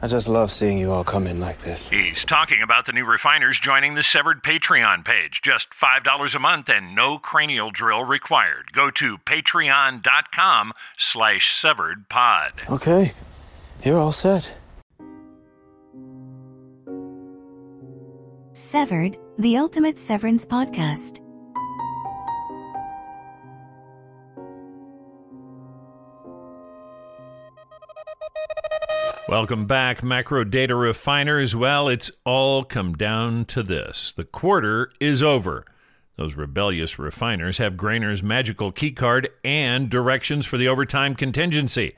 I just love seeing you all come in like this. He's talking about the new refiners joining the Severed Patreon page. Just $5 a month and no cranial drill required. Go to patreon.com slash severedpod. Okay, you're all set. Severed, the ultimate severance podcast. Welcome back, macro data refiners. Well, it's all come down to this the quarter is over. Those rebellious refiners have Grainer's magical keycard and directions for the overtime contingency.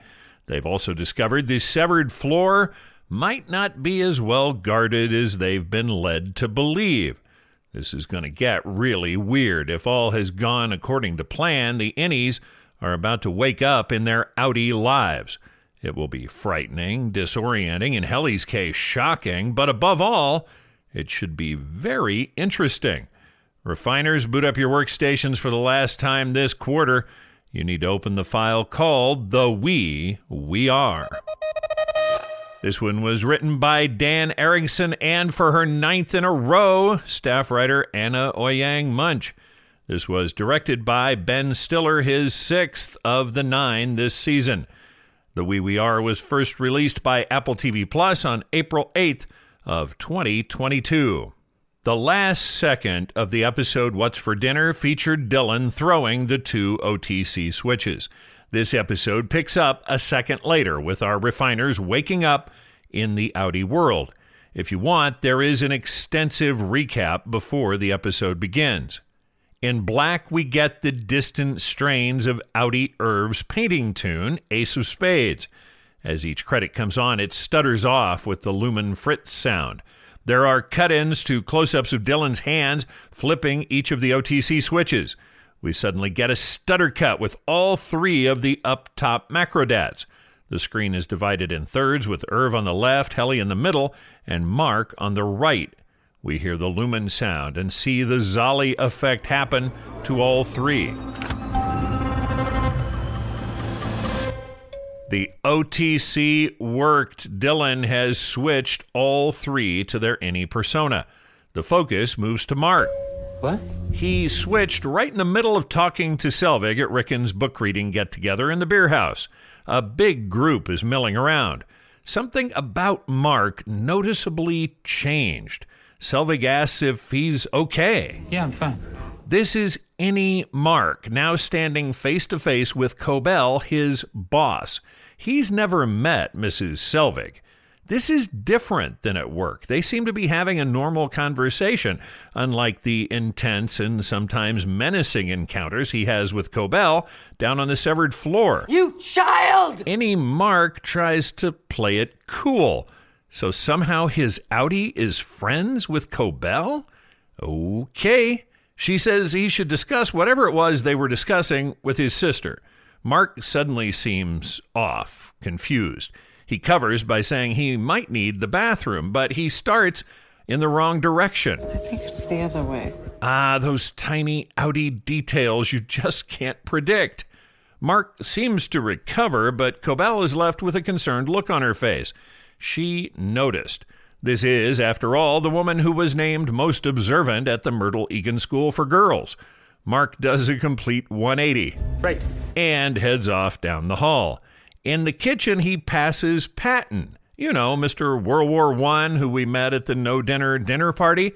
They've also discovered the severed floor might not be as well guarded as they've been led to believe. This is going to get really weird. If all has gone according to plan, the innies are about to wake up in their outie lives. It will be frightening, disorienting, in Helly's case, shocking, but above all, it should be very interesting. Refiners, boot up your workstations for the last time this quarter. You need to open the file called The We We Are. This one was written by Dan Erickson and for her ninth in a row, staff writer Anna Ouyang Moench. This was directed by Ben Stiller, his sixth of the nine this season. The We We Are was first released by Apple TV Plus on April 8th of 2022. The last second of the episode What's for Dinner featured Dylan throwing the two OTC switches. This episode picks up a second later with our refiners waking up in the outie world. If you want, there is an extensive recap before the episode begins. In black, we get the distant strains of Outie Irv's painting tune, Ace of Spades. As each credit comes on, it stutters off with the Lumon Fritz sound. There are cut ins to close ups of Dylan's hands flipping each of the OTC switches. We suddenly get a stutter cut with all three of the up top macrodats. The screen is divided in thirds with Irv on the left, Helly in the middle, and Mark on the right. We hear the Lumon sound and see the Zolly effect happen to all three. The OTC worked. Dylan has switched all three to their innie persona. The focus moves to Mark. What? He switched right in the middle of talking to Selvig at Ricken's book reading get together in the beer house. A big group is milling around. Something about Mark noticeably changed. Selvig asks if he's okay. Yeah, I'm fine. This is innie Mark, now standing face to face with Cobel, his boss. He's never met Mrs. Selvig. This is different than at work. They seem to be having a normal conversation, unlike the intense and sometimes menacing encounters he has with Cobel down on the severed floor. You child! Any Mark tries to play it cool. So somehow his outie is friends with Cobel? Okay. She says he should discuss whatever it was they were discussing with his sister. Mark suddenly seems off, confused. He covers by saying he might need the bathroom, but he starts in the wrong direction. I think it's the other way. Ah, those tiny outie details you just can't predict. Mark seems to recover, but Cobel is left with a concerned look on her face. She noticed. This is, after all, the woman who was named most observant at the Myrtle Eagan School for Girls. Mark does a complete 180. Right. And heads off down the hall. In the kitchen, he passes Patton. You know, Mr. World War One, who we met at the no dinner dinner party.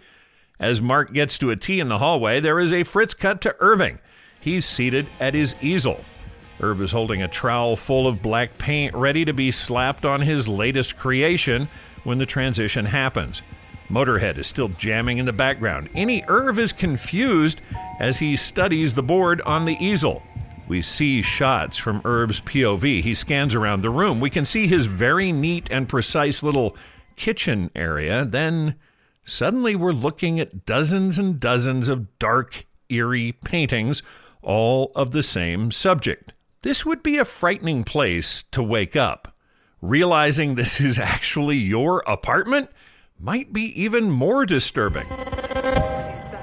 As Mark gets to a tea in the hallway, there is a Fritz cut to Irving. He's seated at his easel. Irv is holding a trowel full of black paint ready to be slapped on his latest creation when the transition happens. Motorhead is still jamming in the background. Innie Irv is confused as he studies the board on the easel. We see shots from Irv's POV. He scans around the room. We can see his very neat and precise little kitchen area. Then suddenly we're looking at dozens and dozens of dark, eerie paintings, all of the same subject. This would be a frightening place to wake up. Realizing this is actually your apartment might be even more disturbing.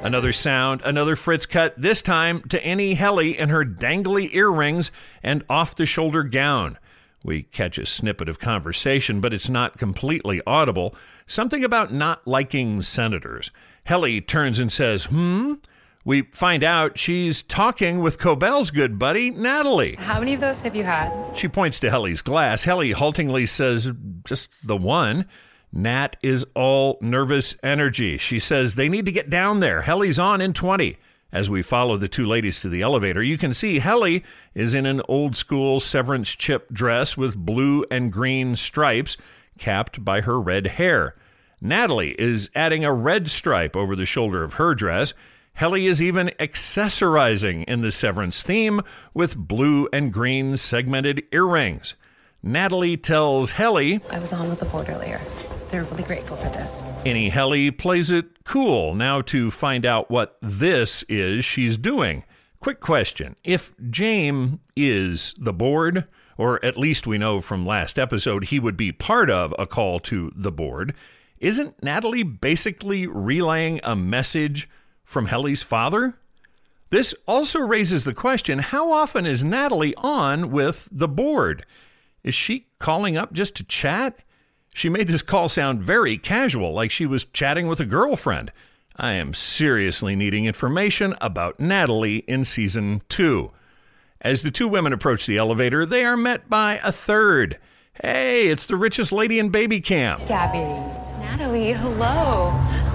Another sound, another Fritz cut, this time to Innie Helly in her dangly earrings and off the shoulder gown. We catch a snippet of conversation, but it's not completely audible. Something about not liking senators. Helly turns and says, Hmm? We find out she's talking with Cobel's good buddy, Natalie. How many of those have you had? She points to Helly's glass. Helly haltingly says, Just the one. Nat is all nervous energy. She says they need to get down there. Helly's on in 20. As we follow the two ladies to the elevator, you can see Helly is in an old school severance chip dress with blue and green stripes capped by her red hair. Natalie is adding a red stripe over the shoulder of her dress. Helly is even accessorizing in the Severance theme with blue and green segmented earrings. Natalie tells Helly I was on with the board earlier. They're really grateful for this. Innie Helly plays it cool now to find out what this is she's doing. Quick question. If James is the board, or at least we know from last episode he would be part of a call to the board, isn't Natalie basically relaying a message from Helly's father? This also raises the question how often is Natalie on with the board? Is she calling up just to chat? She made this call sound very casual, like she was chatting with a girlfriend. I am seriously needing information about Natalie in season two. As the two women approach the elevator, they are met by a third. Hey, it's the richest lady in baby camp. Gabby. Natalie, hello.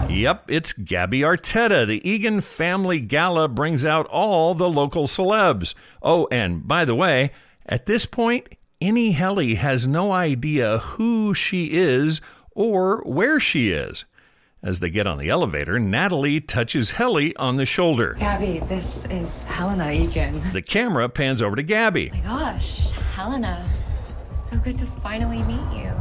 Yep, it's Gabby Arteta. The Eagan Family Gala brings out all the local celebs. Oh, and by the way, at this point, innie Helly has no idea who she is or where she is. As they get on the elevator, Natalie touches Helly on the shoulder. Gabby, this is Helena Eagan. The camera pans over to Gabby. my gosh, Helena. So good to finally meet you.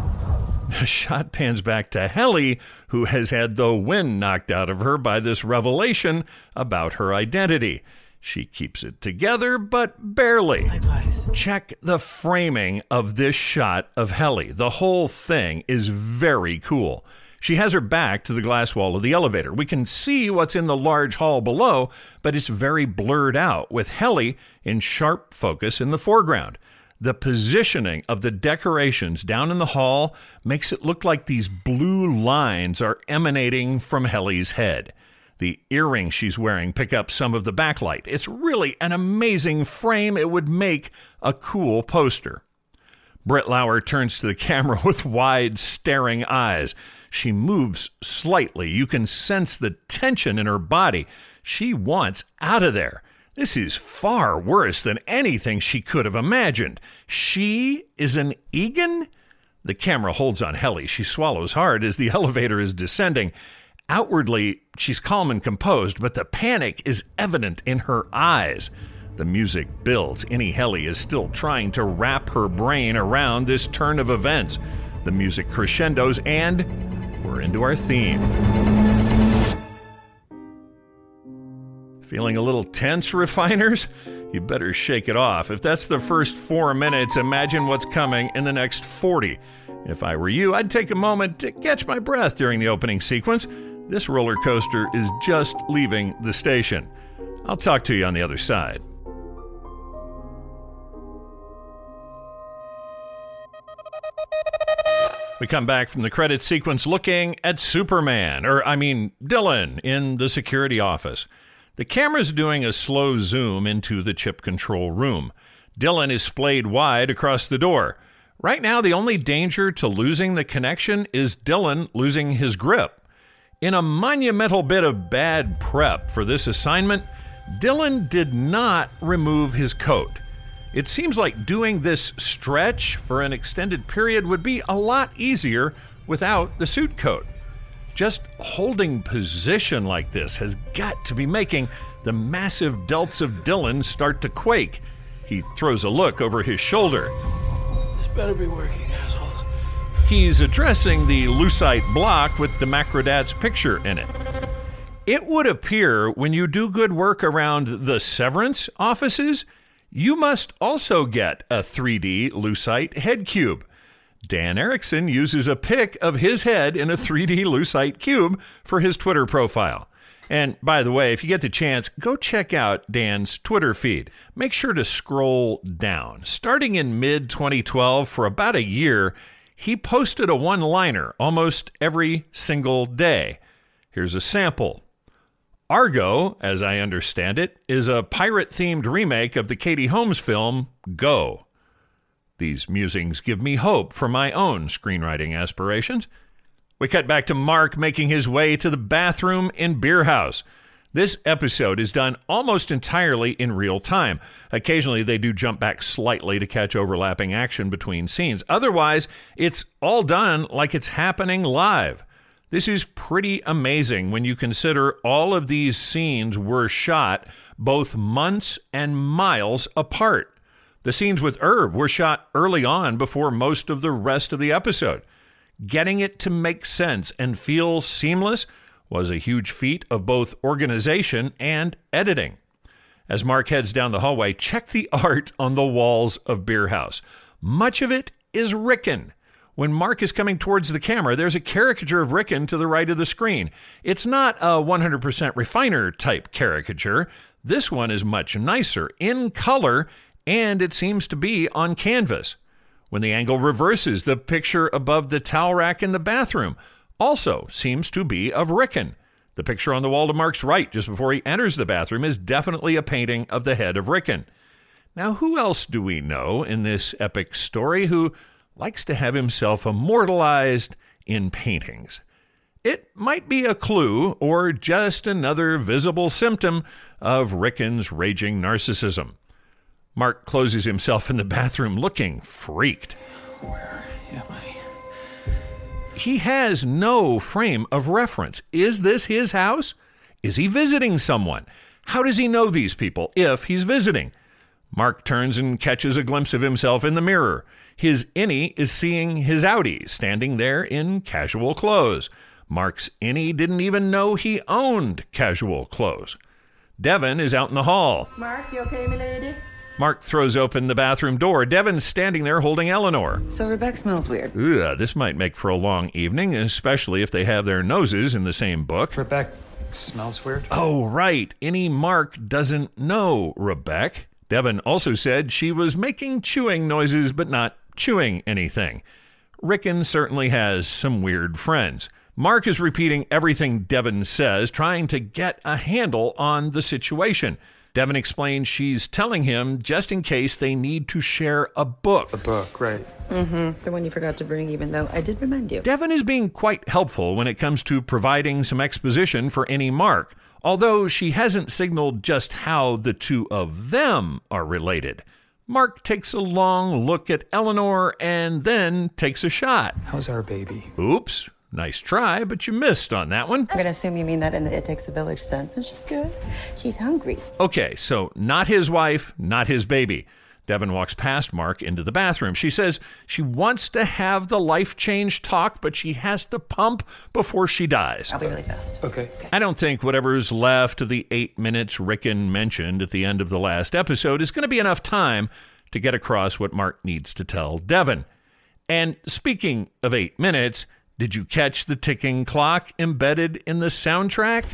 The shot pans back to Helly, who has had the wind knocked out of her by this revelation about her identity. She keeps it together, but barely. Likewise. Check the framing of this shot of Helly. The whole thing is very cool. She has her back to the glass wall of the elevator. We can see what's in the large hall below, but it's very blurred out, with Helly in sharp focus in the foreground. The positioning of the decorations down in the hall makes it look like these blue lines are emanating from Helly's head. The earrings she's wearing pick up some of the backlight. It's really an amazing frame. It would make a cool poster. Britt Lower turns to the camera with wide, staring eyes. She moves slightly. You can sense the tension in her body. She wants out of there. This is far worse than anything she could have imagined. She is an Eagan? The camera holds on Helly. She swallows hard as the elevator is descending. Outwardly, she's calm and composed, but the panic is evident in her eyes. The music builds. Innie Helly is still trying to wrap her brain around this turn of events. The music crescendos, and we're into our theme. Feeling a little tense, refiners? You better shake it off. If that's the first four minutes, imagine what's coming in the next 40. If I were you, I'd take a moment to catch my breath during the opening sequence. This roller coaster is just leaving the station. I'll talk to you on the other side. We come back from the credit sequence looking at Superman, or I mean, Dylan, in the security office. The camera's doing a slow zoom into the chip control room. Dylan is splayed wide across the door. Right now, the only danger to losing the connection is Dylan losing his grip. In a monumental bit of bad prep for this assignment, Dylan did not remove his coat. It seems like doing this stretch for an extended period would be a lot easier without the suit coat. Just holding position like this has got to be making the massive delts of Dylan start to quake. He throws a look over his shoulder. This better be working, assholes. He's addressing the lucite block with the Macrodats picture in it. It would appear when you do good work around the Severance offices, you must also get a 3D lucite head cube. Dan Erickson uses a pic of his head in a 3D lucite cube for his Twitter profile. And by the way, if you get the chance, go check out Dan's Twitter feed. Make sure to scroll down. Starting in mid 2012, for about a year, he posted a one liner almost every single day. Here's a sample. Argo, as I understand it, is a pirate themed remake of the Katie Holmes film Go. These musings give me hope for my own screenwriting aspirations. We cut back to Mark making his way to the bathroom in Beer House. This episode is done almost entirely in real time. Occasionally, they do jump back slightly to catch overlapping action between scenes. Otherwise, it's all done like it's happening live. This is pretty amazing when you consider all of these scenes were shot both months and miles apart. The scenes with Irv were shot early on before most of the rest of the episode. Getting it to make sense and feel seamless was a huge feat of both organization and editing. As Mark heads down the hallway, check the art on the walls of Beer House. Much of it is Ricken. When Mark is coming towards the camera, there's a caricature of Ricken to the right of the screen. It's not a 100% refiner type caricature. This one is much nicer, in color, and it seems to be on canvas. When the angle reverses, the picture above the towel rack in the bathroom also seems to be of Ricken. The picture on the wall to Mark's right, just before he enters the bathroom, is definitely a painting of the head of Ricken. Now, who else do we know in this epic story who likes to have himself immortalized in paintings? It might be a clue or just another visible symptom of Ricken's raging narcissism. Mark closes himself in the bathroom looking freaked. Where am I? He has no frame of reference. Is this his house? Is he visiting someone? How does he know these people if he's visiting? Mark turns and catches a glimpse of himself in the mirror. His innie is seeing his outie standing there in casual clothes. Mark's innie didn't even know he owned casual clothes. Devon is out in the hall. Mark, you okay, my lady? Mark throws open the bathroom door. Devon's standing there holding Eleanor. So Rebecca smells weird. Ugh, this might make for a long evening, especially if they have their noses in the same book. Rebecca smells weird. Oh, right. Innie Mark doesn't know Rebecca. Devon also said she was making chewing noises but not chewing anything. Ricken certainly has some weird friends. Mark is repeating everything Devon says, trying to get a handle on the situation. Devon explains she's telling him just in case they need to share a book. A book, right. Mm-hmm. The one you forgot to bring, even though I did remind you. Devon is being quite helpful when it comes to providing some exposition for innie Mark, although she hasn't signaled just how the two of them are related. Mark takes a long look at Eleanor and then takes a shot. How's our baby? Oops, nice try, but you missed on that one. I'm gonna assume you mean that in the it takes a village sense, and she's good. She's hungry. Okay, so not his wife, not his baby. Devon walks past Mark into the bathroom. She says she wants to have the life change talk, but she has to pump before she dies. I'll be really fast. Okay. I don't think whatever's left of the eight minutes Ricken mentioned at the end of the last episode is going to be enough time to get across what Mark needs to tell Devon. And speaking of eight minutes, did you catch the ticking clock embedded in the soundtrack?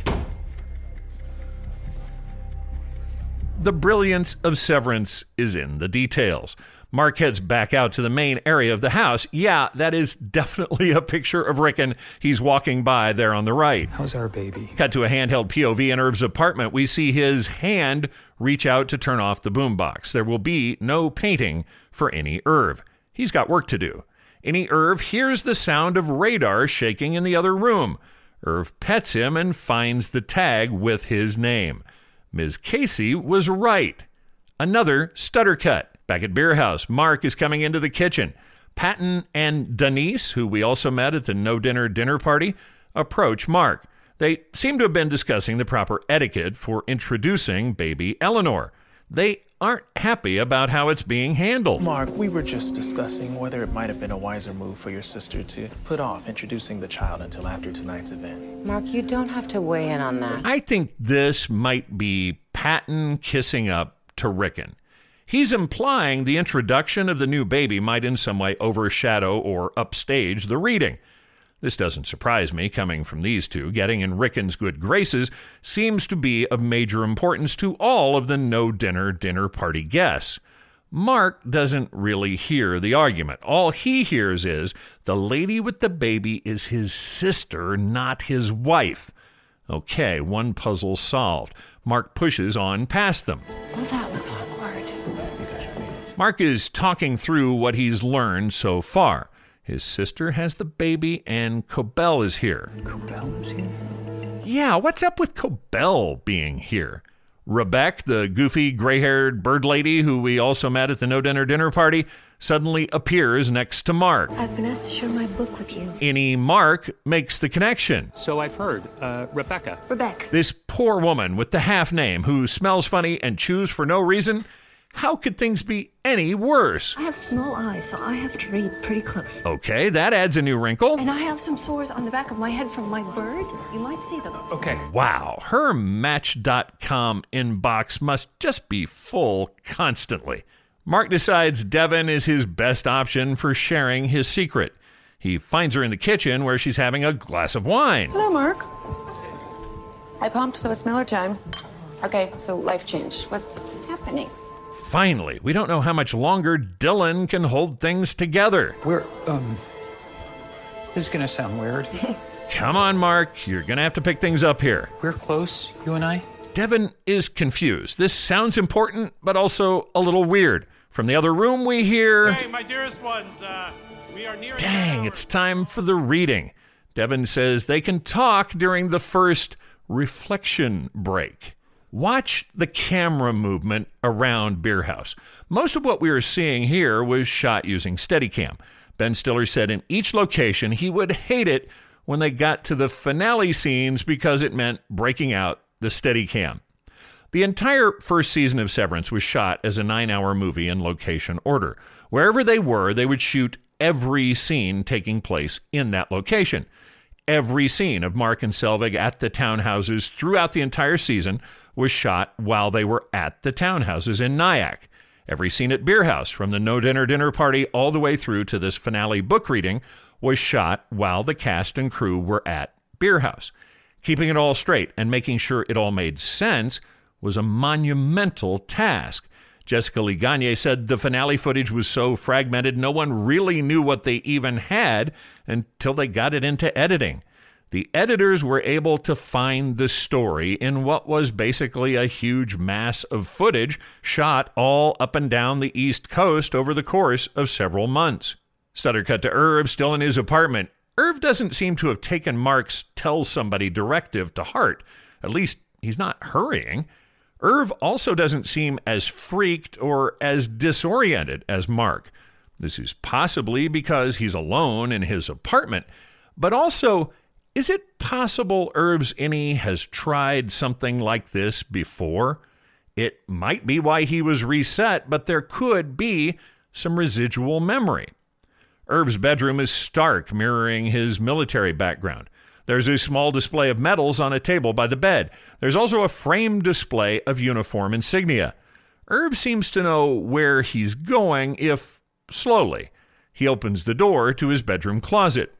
The brilliance of Severance is in the details. Mark heads back out to the main area of the house. Yeah, that is definitely a picture of Ricken. He's walking by there on the right. How's our baby? Cut to a handheld POV in Irv's apartment. We see his hand reach out to turn off the boombox. There will be no painting for innie Irv. He's got work to do. Innie Irv hears the sound of radar shaking in the other room. Irv pets him and finds the tag with his name. Ms. Casey was right. Another stutter cut. Back at Beer House, Mark is coming into the kitchen. Patton and Denise, who we also met at the no dinner dinner party, approach Mark. They seem to have been discussing the proper etiquette for introducing baby Eleanor. They aren't happy about how it's being handled. Mark, we were just discussing whether it might have been a wiser move for your sister to put off introducing the child until after tonight's event. Mark, you don't have to weigh in on that. I think this might be Patton kissing up to Ricken. He's implying the introduction of the new baby might in some way overshadow or upstage the reading. This doesn't surprise me coming from these two. Getting in Ricken's good graces seems to be of major importance to all of the no dinner dinner party guests. Mark doesn't really hear the argument. All he hears is the lady with the baby is his sister, not his wife. Okay, one puzzle solved. Mark pushes on past them. Well, that was awkward. Mark is talking through what he's learned so far. His sister has the baby, and Cobel is here. Cobel is here? Yeah, what's up with Cobel being here? Rebecca, the goofy gray haired bird lady who we also met at the No Dinner Dinner Party, suddenly appears next to Mark. I've been asked to share my book with you. Any Mark makes the connection. So I've heard. Uh, Rebecca. Rebecca. This poor woman with the half name who smells funny and chews for no reason. How could things be any worse? I have small eyes, so I have to read pretty close. Okay, that adds a new wrinkle. And I have some sores on the back of my head from my bird. You might see them. Okay. Wow, her Match.com inbox must just be full constantly. Mark decides Devon is his best option for sharing his secret. He finds her in the kitchen where she's having a glass of wine. Hello, Mark. I pumped, so it's Miller time. Okay, so life change. What's happening? Finally, we don't know how much longer Dylan can hold things together. We're, um. This is gonna sound weird. Come on, Mark, you're gonna have to pick things up here. We're close, you and I. Devon is confused. This sounds important, but also a little weird. From the other room, we hear. Hey, my dearest ones, uh, we are nearing. Dang, it's time for the reading. Devon says they can talk during the first reflection break. Watch the camera movement around Beer House. Most of what we are seeing here was shot using Steadicam. Ben Stiller said in each location he would hate it when they got to the finale scenes because it meant breaking out the Steadicam. The entire first season of Severance was shot as a nine hour movie in location order. Wherever they were, they would shoot every scene taking place in that location. Every scene of Mark and Selvig at the townhouses throughout the entire season was shot while they were at the townhouses in Nyack. Every scene at Beer House, from the No Dinner Dinner Party all the way through to this finale book reading, was shot while the cast and crew were at Beer House. Keeping it all straight and making sure it all made sense was a monumental task. Jessica Lee Gagne said the finale footage was so fragmented no one really knew what they even had until they got it into editing. The editors were able to find the story in what was basically a huge mass of footage shot all up and down the East Coast over the course of several months. Stutter cut to Irv still in his apartment. Irv doesn't seem to have taken Mark's tell somebody directive to heart. At least he's not hurrying. Irv also doesn't seem as freaked or as disoriented as Mark. This is possibly because he's alone in his apartment, but also, is it possible Irv's Innie has tried something like this before? It might be why he was reset, but there could be some residual memory. Irv's bedroom is stark, mirroring his military background. There's a small display of medals on a table by the bed. There's also a framed display of uniform insignia. Irv seems to know where he's going, if slowly. He opens the door to his bedroom closet.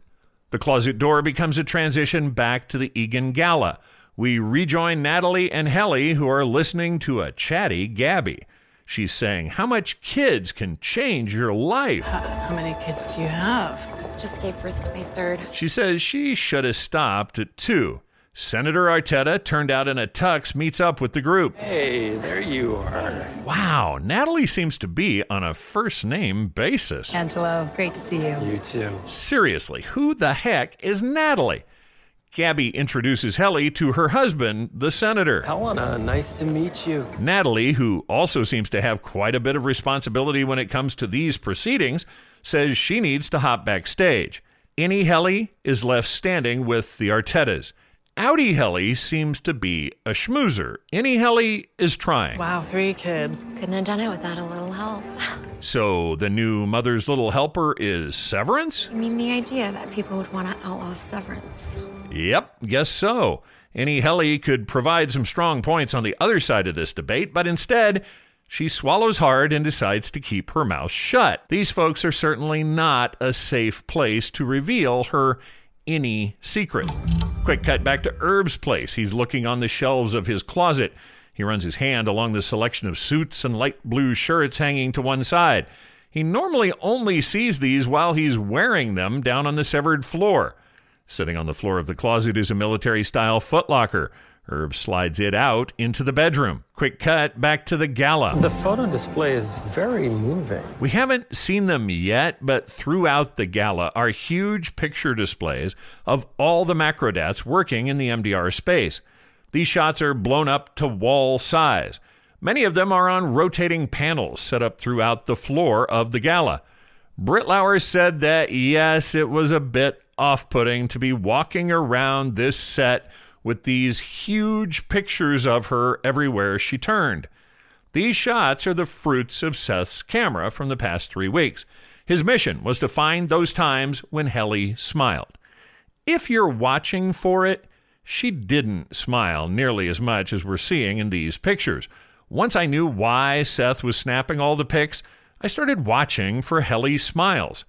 The closet door becomes a transition back to the Eagan Gala. We rejoin Natalie and Helly, who are listening to a chatty Gabby. She's saying, How much kids can change your life? How many kids do you have? Just gave birth to my third. She says she should have stopped at two. Senator Arteta, turned out in a tux, meets up with the group. Hey, there you are. Wow, Natalie seems to be on a first name basis. Angelo, great to see you. You too. Seriously, who the heck is Natalie? Gabby introduces Helly to her husband, the senator. Helena, nice to meet you. Natalie, who also seems to have quite a bit of responsibility when it comes to these proceedings, says she needs to hop backstage. Innie Helly is left standing with the Artetas. Outie Helly seems to be a schmoozer. Innie Helly is trying. Wow, three kids. Couldn't have done it without a little help. So the new mother's little helper is Severance? I mean, the idea that people would want to outlaw severance. Yep, guess so. Innie Helly could provide some strong points on the other side of this debate, but instead, she swallows hard and decides to keep her mouth shut. These folks are certainly not a safe place to reveal her innie secret. Quick cut back to Herb's place. He's looking on the shelves of his closet. He runs his hand along the selection of suits and light blue shirts hanging to one side. He normally only sees these while he's wearing them down on the severed floor. Sitting on the floor of the closet is a military style footlocker. Herb slides it out into the bedroom. Quick cut back to the gala. The photo display is very moving. We haven't seen them yet, but throughout the gala are huge picture displays of all the macrodats working in the MDR space. These shots are blown up to wall size. Many of them are on rotating panels set up throughout the floor of the gala. Britt Lower said that yes, it was a bit off putting to be walking around this set with these huge pictures of her everywhere she turned. These shots are the fruits of Seth's camera from the past three weeks. His mission was to find those times when Helly smiled. If you're watching for it, she didn't smile nearly as much as we're seeing in these pictures. Once I knew why Seth was snapping all the pics, I started watching for Helly's smiles.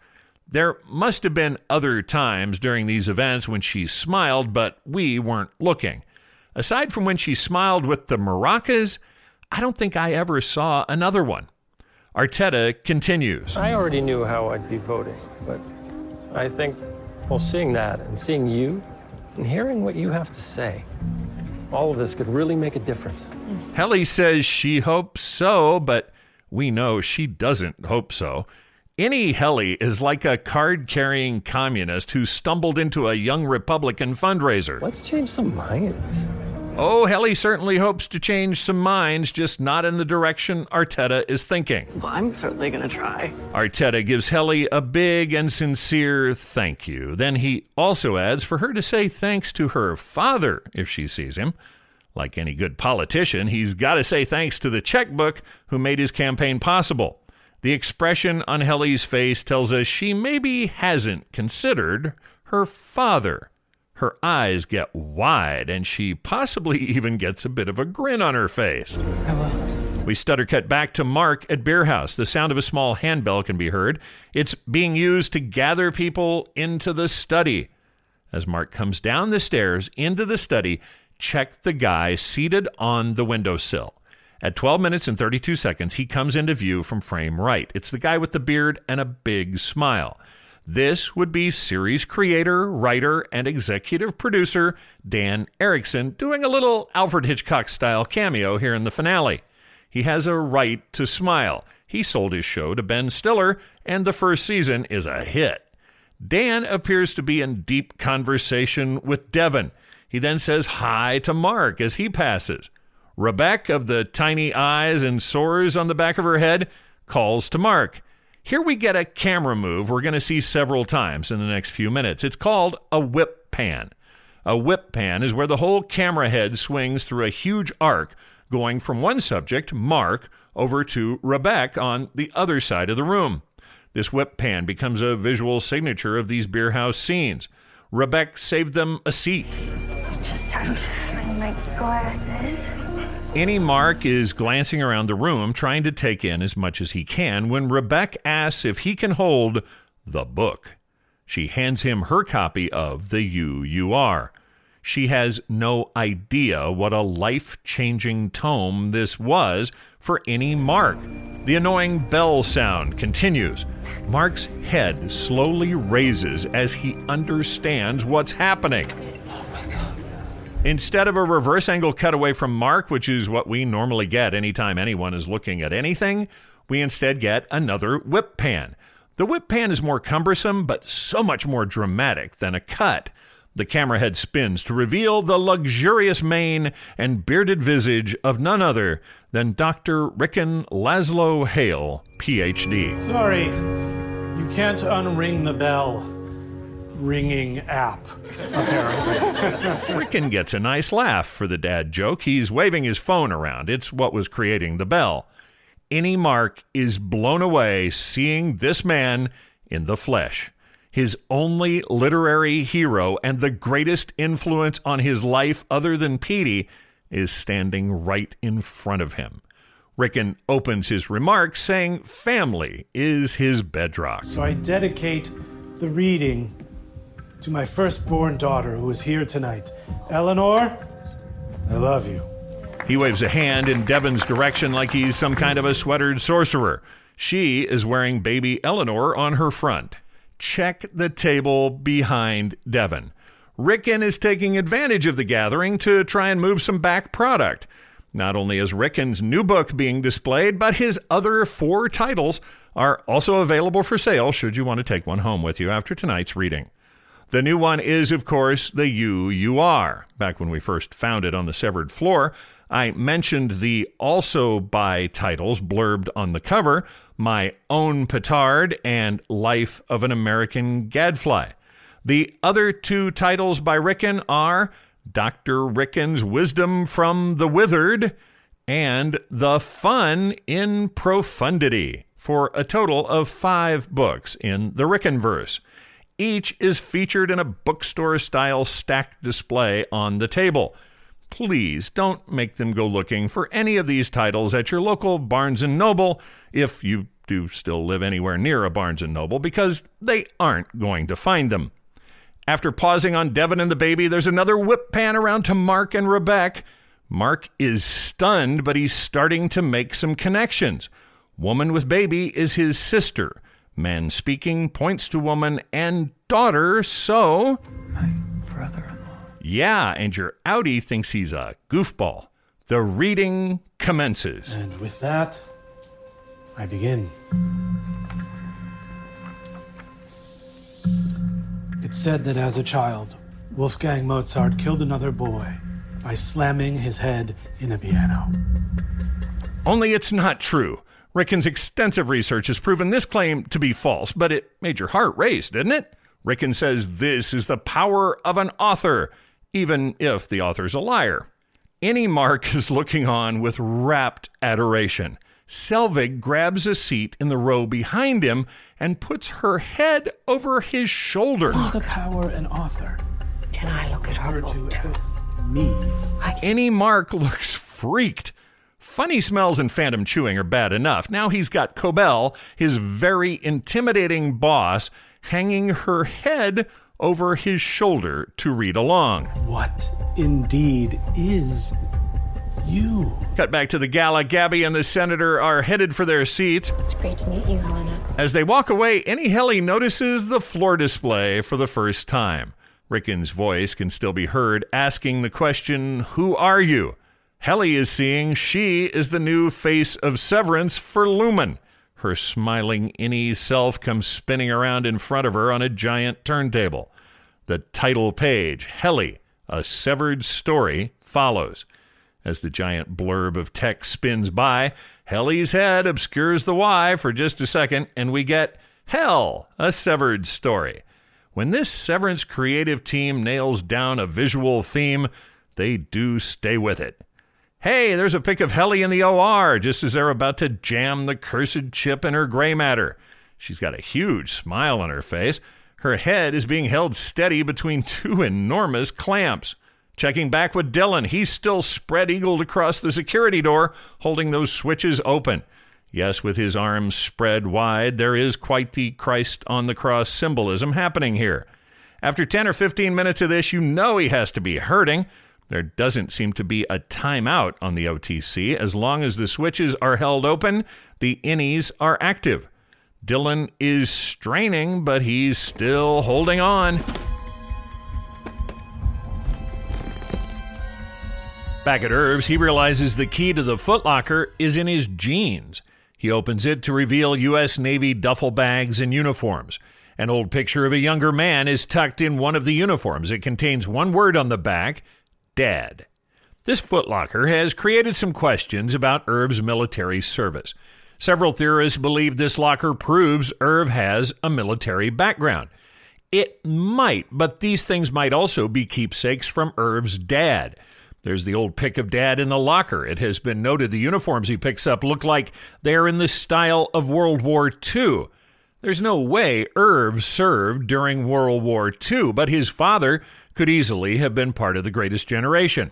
There must have been other times during these events when she smiled, but we weren't looking. Aside from when she smiled with the maracas, I don't think I ever saw another one. Arteta continues. I already knew how I'd be voting, but I think, well, seeing that and seeing you and hearing what you have to say, all of this could really make a difference. Helly says she hopes so, but we know she doesn't hope so. Innie Helly is like a card carrying communist who stumbled into a young Republican fundraiser. Let's change some minds. Oh, Helly certainly hopes to change some minds, just not in the direction Arteta is thinking. Well, I'm certainly going to try. Arteta gives Helly a big and sincere thank you. Then he also adds for her to say thanks to her father if she sees him. Like any good politician, he's got to say thanks to the checkbook who made his campaign possible. The expression on Helly's face tells us she maybe hasn't considered her father. Her eyes get wide, and she possibly even gets a bit of a grin on her face. We stutter cut back to Mark at Beer House. The sound of a small handbell can be heard. It's being used to gather people into the study. As Mark comes down the stairs into the study, check the guy seated on the windowsill. At 12 minutes and 32 seconds, he comes into view from frame right. It's the guy with the beard and a big smile. This would be series creator, writer, and executive producer Dan Erickson doing a little Alfred Hitchcock style cameo here in the finale. He has a right to smile. He sold his show to Ben Stiller, and the first season is a hit. Dan appears to be in deep conversation with Devon. He then says hi to Mark as he passes. Rebecca, of the tiny eyes and sores on the back of her head, calls to Mark. Here we get a camera move we're going to see several times in the next few minutes. It's called a whip pan. A whip pan is where the whole camera head swings through a huge arc, going from one subject, Mark, over to Rebecca on the other side of the room. This whip pan becomes a visual signature of these beer house scenes. Rebecca saved them a seat. Just time to find my glasses. Innie Mark is glancing around the room, trying to take in as much as he can, when Rebecca asks if he can hold the book. She hands him her copy of the You You Are. She has no idea what a life changing tome this was for Innie Mark. The annoying bell sound continues. Mark's head slowly raises as he understands what's happening. Instead of a reverse angle cutaway from Mark, which is what we normally get anytime anyone is looking at anything, we instead get another whip pan. The whip pan is more cumbersome, but so much more dramatic than a cut. The camera head spins to reveal the luxurious mane and bearded visage of none other than Dr. Ricken Laszlo Hale, PhD. Sorry, you can't unring the bell ringing app, apparently. Ricken gets a nice laugh for the dad joke. He's waving his phone around. It's what was creating the bell. Innie Mark is blown away seeing this man in the flesh. His only literary hero and the greatest influence on his life, other than Petey, is standing right in front of him. Ricken opens his remarks saying family is his bedrock. So I dedicate the reading to my firstborn daughter who is here tonight. Eleanor, I love you. He waves a hand in Devon's direction like he's some kind of a sweatered sorcerer. She is wearing baby Eleanor on her front. Check the table behind Devon. Ricken is taking advantage of the gathering to try and move some back product. Not only is Ricken's new book being displayed, but his other four titles are also available for sale should you want to take one home with you after tonight's reading. The new one is, of course, The Are. Back when we first found it on the severed floor, I mentioned the also by titles blurbed on the cover My Own Petard and Life of an American Gadfly. The other two titles by Ricken are Dr. Ricken's Wisdom from the Withered and The Fun in Profundity for a total of five books in the Rickenverse. Each is featured in a bookstore style stacked display on the table. Please don't make them go looking for any of these titles at your local Barnes and Noble if you do still live anywhere near a Barnes and Noble because they aren't going to find them. After pausing on Devon and the baby, there's another whip pan around to Mark and Rebecca. Mark is stunned, but he's starting to make some connections. Woman with baby is his sister. Man speaking points to woman and daughter, so. My brother in law. Yeah, and your outie thinks he's a goofball. The reading commences. And with that, I begin. It's said that as a child, Wolfgang Mozart killed another boy by slamming his head in a piano. Only it's not true. Ricken's extensive research has proven this claim to be false, but it made your heart race, didn't it? Ricken says this is the power of an author, even if the author's a liar. Innie Mark is looking on with rapt adoration. Selvig grabs a seat in the row behind him and puts her head over his shoulder. The power an author. Can I look at her to book? as me. Innie Mark looks freaked. Funny smells and phantom chewing are bad enough. Now he's got Cobel, his very intimidating boss, hanging her head over his shoulder to read along. What indeed is you? Cut back to the gala. Gabby and the senator are headed for their seats. It's great to meet you, Helena. As they walk away, Innie Helly notices the floor display for the first time. Ricken's voice can still be heard asking the question, Who are you? Helly is seeing she is the new face of Severance for Lumon. Her smiling innie self comes spinning around in front of her on a giant turntable. The title page, Helly, a severed story, follows. As the giant blurb of text spins by, Helly's head obscures the Y for just a second, and we get Hell, a severed story. When this Severance creative team nails down a visual theme, they do stay with it. Hey, there's a pic of Helly in the OR just as they're about to jam the cursed chip in her gray matter. She's got a huge smile on her face. Her head is being held steady between two enormous clamps. Checking back with Dylan, he's still spread eagled across the security door, holding those switches open. Yes, with his arms spread wide, there is quite the Christ on the cross symbolism happening here. After 10 or 15 minutes of this, you know he has to be hurting. There doesn't seem to be a timeout on the OTC. As long as the switches are held open, the innies are active. Dylan is straining, but he's still holding on. Back at Irv's, he realizes the key to the footlocker is in his jeans. He opens it to reveal U.S. Navy duffel bags and uniforms. An old picture of a younger man is tucked in one of the uniforms. It contains one word on the back Dad. This footlocker has created some questions about Irv's military service. Several theorists believe this locker proves Irv has a military background. It might, but these things might also be keepsakes from Irv's dad. There's the old pic of Dad in the locker. It has been noted the uniforms he picks up look like they're in the style of World War II. There's no way Irv served during World War II, but his father could easily have been part of the greatest generation.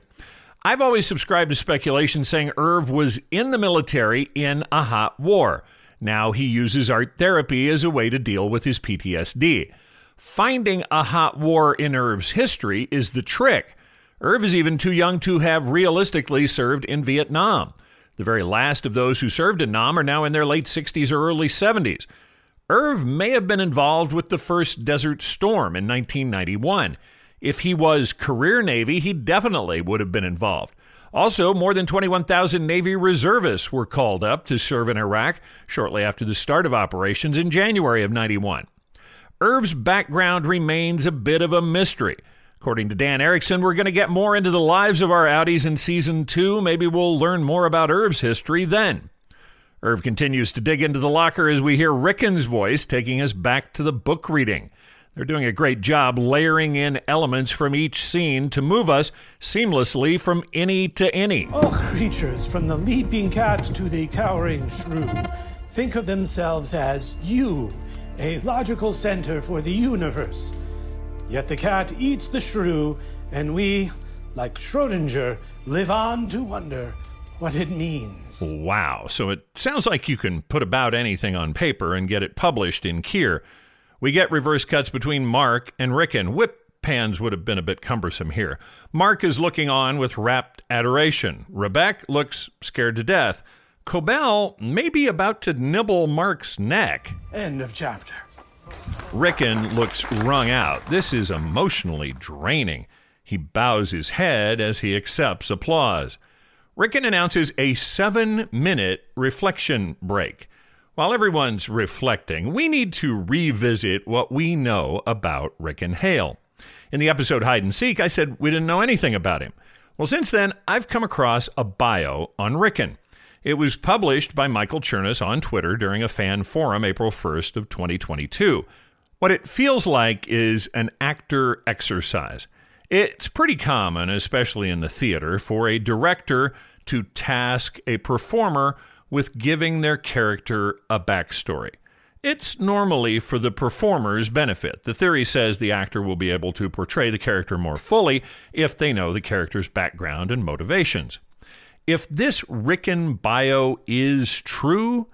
I've always subscribed to speculation saying Irv was in the military in a hot war. Now he uses art therapy as a way to deal with his PTSD. Finding a hot war in Irv's history is the trick. Irv is even too young to have realistically served in Vietnam. The very last of those who served in Nam are now in their late 60s or early 70s. Irv may have been involved with the first Desert Storm in 1991. If he was career Navy, he definitely would have been involved. Also, more than 21,000 Navy reservists were called up to serve in Iraq shortly after the start of operations in January of 91. Irv's background remains a bit of a mystery. According to Dan Erickson, we're going to get more into the lives of our outies in season two. Maybe we'll learn more about Irv's history then. Irv continues to dig into the locker as we hear Ricken's voice taking us back to the book reading. They're doing a great job layering in elements from each scene to move us seamlessly from any to any. All creatures, from the leaping cat to the cowering shrew, think of themselves as you, a logical center for the universe. Yet the cat eats the shrew, and we, like Schrodinger, live on to wonder what it means. Wow. So it sounds like you can put about anything on paper and get it published in Kier. We get reverse cuts between Mark and Ricken. Whip pans would have been a bit cumbersome here. Mark is looking on with rapt adoration. Rebecca looks scared to death. Cobel may be about to nibble Mark's neck. End of chapter. Ricken looks wrung out. This is emotionally draining. He bows his head as he accepts applause. Ricken announces a seven minute reflection break. While everyone's reflecting, we need to revisit what we know about Ricken Hale. In the episode Hide and Seek, I said we didn't know anything about him. Well, since then, I've come across a bio on Ricken. It was published by Michael Chernus on Twitter during a fan forum April 1st of 2022. What it feels like is an actor exercise. It's pretty common, especially in the theater, for a director to task a performer with giving their character a backstory. It's normally for the performer's benefit. The theory says the actor will be able to portray the character more fully if they know the character's background and motivations. If this Ricken bio is true,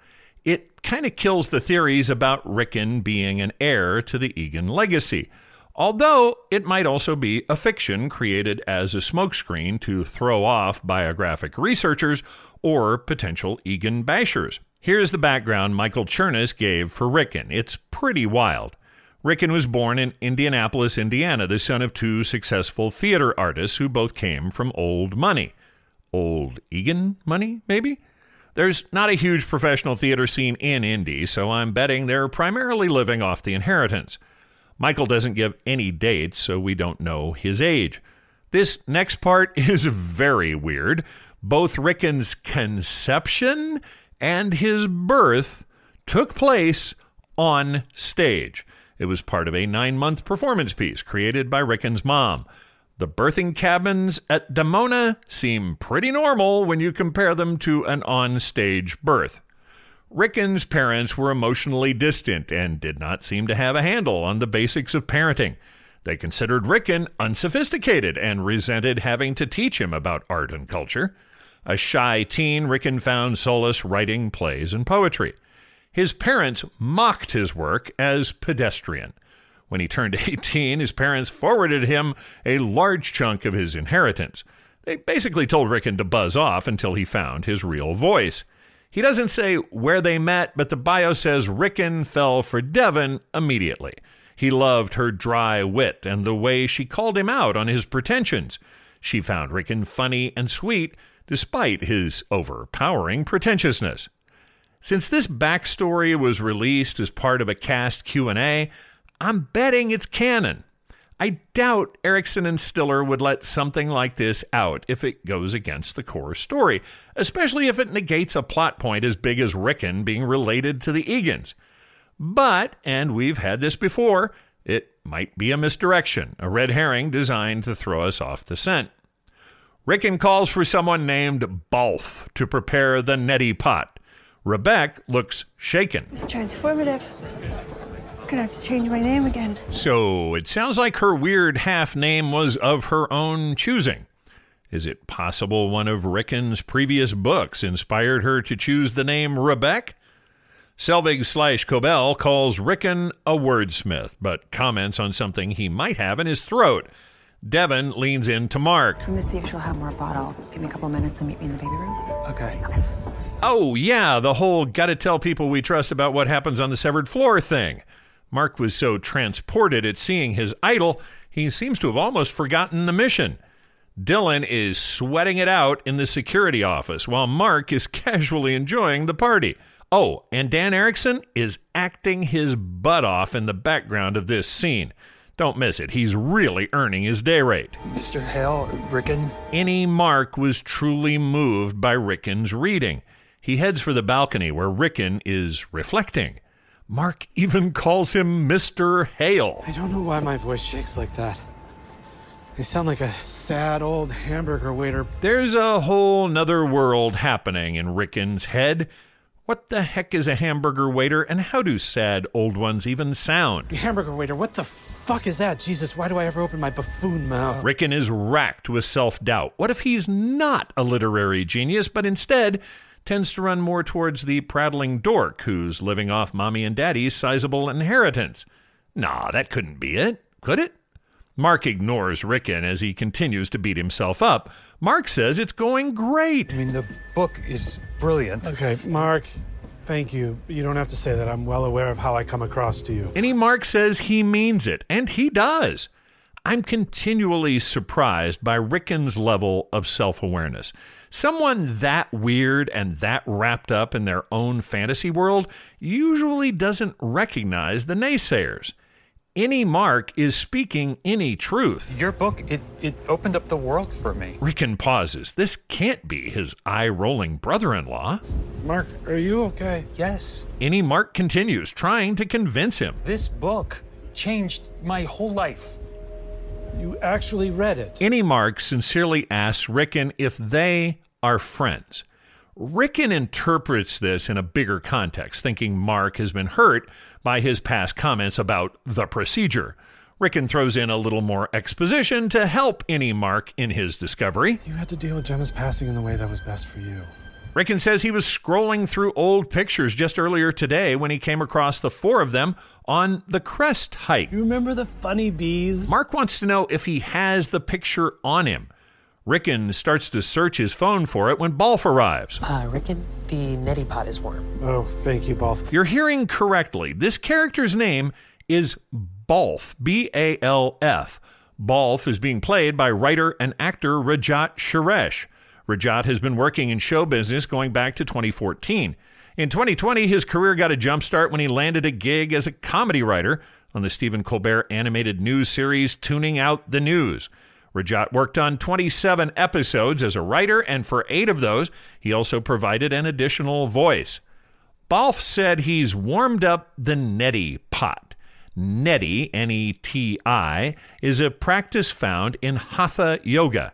it kind of kills the theories about Ricken being an heir to the Eagan legacy. Although it might also be a fiction created as a smokescreen to throw off biographic researchers or potential Eagan bashers. Here's the background Michael Chernus gave for Ricken. It's pretty wild. Ricken was born in Indianapolis, Indiana, the son of two successful theater artists who both came from old money. Old Eagan money, maybe? There's not a huge professional theater scene in Indy, so I'm betting they're primarily living off the inheritance. Michael doesn't give any dates, so we don't know his age. This next part is very weird. Both Ricken's conception and his birth took place on stage. It was part of a nine month performance piece created by Ricken's mom. The birthing cabins at Damona seem pretty normal when you compare them to an on-stage birth. Ricken's parents were emotionally distant and did not seem to have a handle on the basics of parenting. They considered Ricken unsophisticated and resented having to teach him about art and culture. A shy teen, Ricken found solace writing plays and poetry. His parents mocked his work as pedestrian. When he turned 18, his parents forwarded him a large chunk of his inheritance. They basically told Ricken to buzz off until he found his real voice. He doesn't say where they met, but the bio says Ricken fell for Devon immediately. He loved her dry wit and the way she called him out on his pretensions. She found Ricken funny and sweet, despite his overpowering pretentiousness. Since this backstory was released as part of a cast Q&A, I'm betting it's canon. I doubt Erickson and Stiller would let something like this out if it goes against the core story, especially if it negates a plot point as big as Ricken being related to the Eagans. But, and we've had this before, it might be a misdirection, a red herring designed to throw us off the scent. Ricken calls for someone named Balf to prepare the neti pot. Rebecca looks shaken. It's transformative. Gonna have to change my name again. So it sounds like her weird half name was of her own choosing. Is it possible one of Ricken's previous books inspired her to choose the name Rebecca? Selvig slash Cobel calls Ricken a wordsmith, but comments on something he might have in his throat. Devon leans in to Mark. I'm gonna see if she'll have more bottle. Give me a couple minutes and meet me in the baby room. Okay. Oh, yeah, the whole gotta tell people we trust about what happens on the severed floor thing. Mark was so transported at seeing his idol, he seems to have almost forgotten the mission. Dylan is sweating it out in the security office while Mark is casually enjoying the party. Oh, and Dan Erickson is acting his butt off in the background of this scene. Don't miss it. He's really earning his day rate. Mr. Hale, Ricken. Innie Mark was truly moved by Ricken's reading. He heads for the balcony where Ricken is reflecting. Mark even calls him Mr. Hale. I don't know why my voice shakes like that. I sound like a sad old hamburger waiter. There's a whole nother world happening in Ricken's head. What the heck is a hamburger waiter, and how do sad old ones even sound? Hamburger waiter, what the fuck is that? Jesus, why do I ever open my buffoon mouth? Ricken is racked with self doubt. What if he's not a literary genius, but instead tends to run more towards the prattling dork who's living off mommy and daddy's sizable inheritance? Nah, that couldn't be it, could it? Mark ignores Ricken as he continues to beat himself up. Mark says it's going great. I mean, the book is brilliant. Okay, Mark, thank you. You don't have to say that. I'm well aware of how I come across to you. Innie Mark says he means it, and he does. I'm continually surprised by Ricken's level of self awareness. Someone that weird and that wrapped up in their own fantasy world usually doesn't recognize the naysayers. Innie Mark is speaking any truth. Your book, it, it opened up the world for me. Ricken pauses. This can't be his eye rolling brother in law. Mark, are you okay? Yes. Innie Mark continues, trying to convince him. This book changed my whole life. You actually read it. Innie Mark sincerely asks Ricken if they are friends. Ricken interprets this in a bigger context, thinking Mark has been hurt by his past comments about the procedure. Ricken throws in a little more exposition to help innie Mark in his discovery. You had to deal with Gemma's passing in the way that was best for you. Ricken says he was scrolling through old pictures just earlier today when he came across the four of them on the crest hike. You remember the funny bees? Mark wants to know if he has the picture on him. Ricken starts to search his phone for it when Balf arrives. Uh, Ricken, the neti pot is warm. Oh, thank you, Balf. You're hearing correctly. This character's name is Balf, B A L F. Balf is being played by writer and actor Rajat Suresh. Rajat has been working in show business going back to 2014. In 2020, his career got a jump start when he landed a gig as a comedy writer on the Stephen Colbert animated news series Tuning Out the News. Rajat worked on 27 episodes as a writer, and for eight of those, he also provided an additional voice. Balf said he's warmed up the neti pot. Neti, N E T I, is a practice found in Hatha Yoga.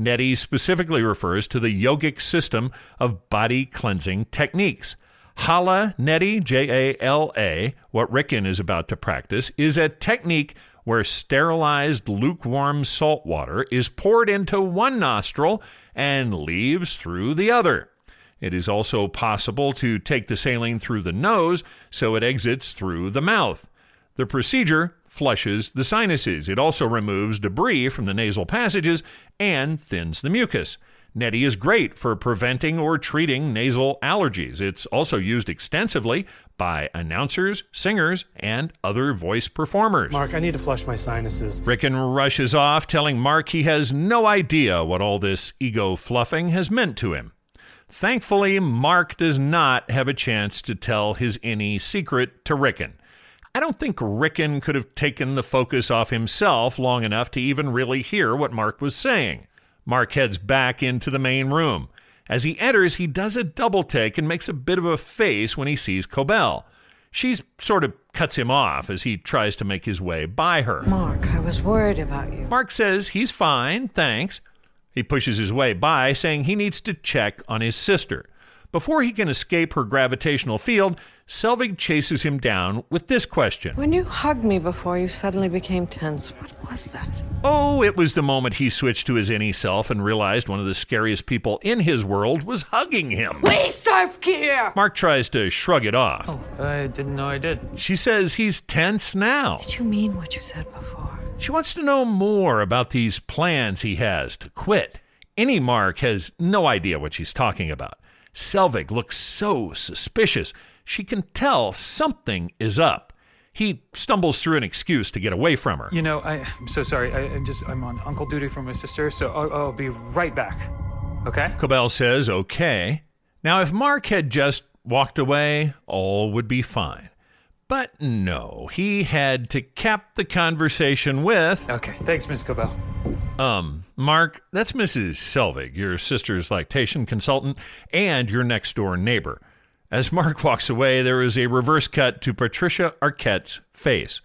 Neti specifically refers to the yogic system of body cleansing techniques. Jala Neti, J A L A, what Ricken is about to practice, is a technique where sterilized lukewarm salt water is poured into one nostril and leaves through the other. It is also possible to take the saline through the nose so it exits through the mouth. The procedure flushes the sinuses. It also removes debris from the nasal passages and thins the mucus. Neti is great for preventing or treating nasal allergies. It's also used extensively by announcers, singers, and other voice performers. Mark, I need to flush my sinuses. Ricken rushes off, telling Mark he has no idea what all this ego fluffing has meant to him. Thankfully, Mark does not have a chance to tell his innie secret to Ricken. I don't think Ricken could have taken the focus off himself long enough to even really hear what Mark was saying. Mark heads back into the main room. As he enters, he does a double take and makes a bit of a face when he sees Cobel. She sort of cuts him off as he tries to make his way by her. Mark, I was worried about you. Mark says he's fine, thanks. He pushes his way by, saying he needs to check on his sister. Before he can escape her gravitational field, Selvig chases him down with this question. When you hugged me before, you suddenly became tense. What was that? Oh, it was the moment he switched to his innie self and realized one of the scariest people in his world was hugging him. We serve here! Mark tries to shrug it off. Oh, I didn't know I did. She says he's tense now. Did you mean what you said before? She wants to know more about these plans he has to quit. Innie Mark has no idea what she's talking about. Selvig looks so suspicious. She can tell something is up. He stumbles through an excuse to get away from her. You know, I, I'm so sorry. I, am just I'm on uncle duty for my sister, so I'll, I'll be right back. Okay? Cobel says, okay. Now, if Mark had just walked away, all would be fine. But no, he had to cap the conversation with. Okay, thanks, Miss Cobel. Um, Mark, that's Mrs. Selvig, your sister's lactation consultant, and your next door neighbor. As Mark walks away, there is a reverse cut to Patricia Arquette's face.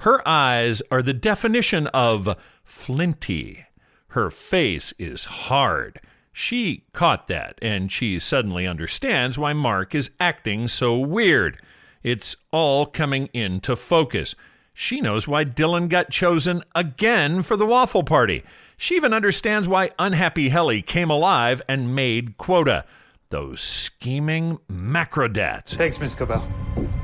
Her eyes are the definition of flinty. Her face is hard. She caught that, and she suddenly understands why Mark is acting so weird. It's all coming into focus. She knows why Dylan got chosen again for the waffle party. She even understands why unhappy Helly came alive and made quota. Those scheming macrodats. Thanks, Miss Cobel.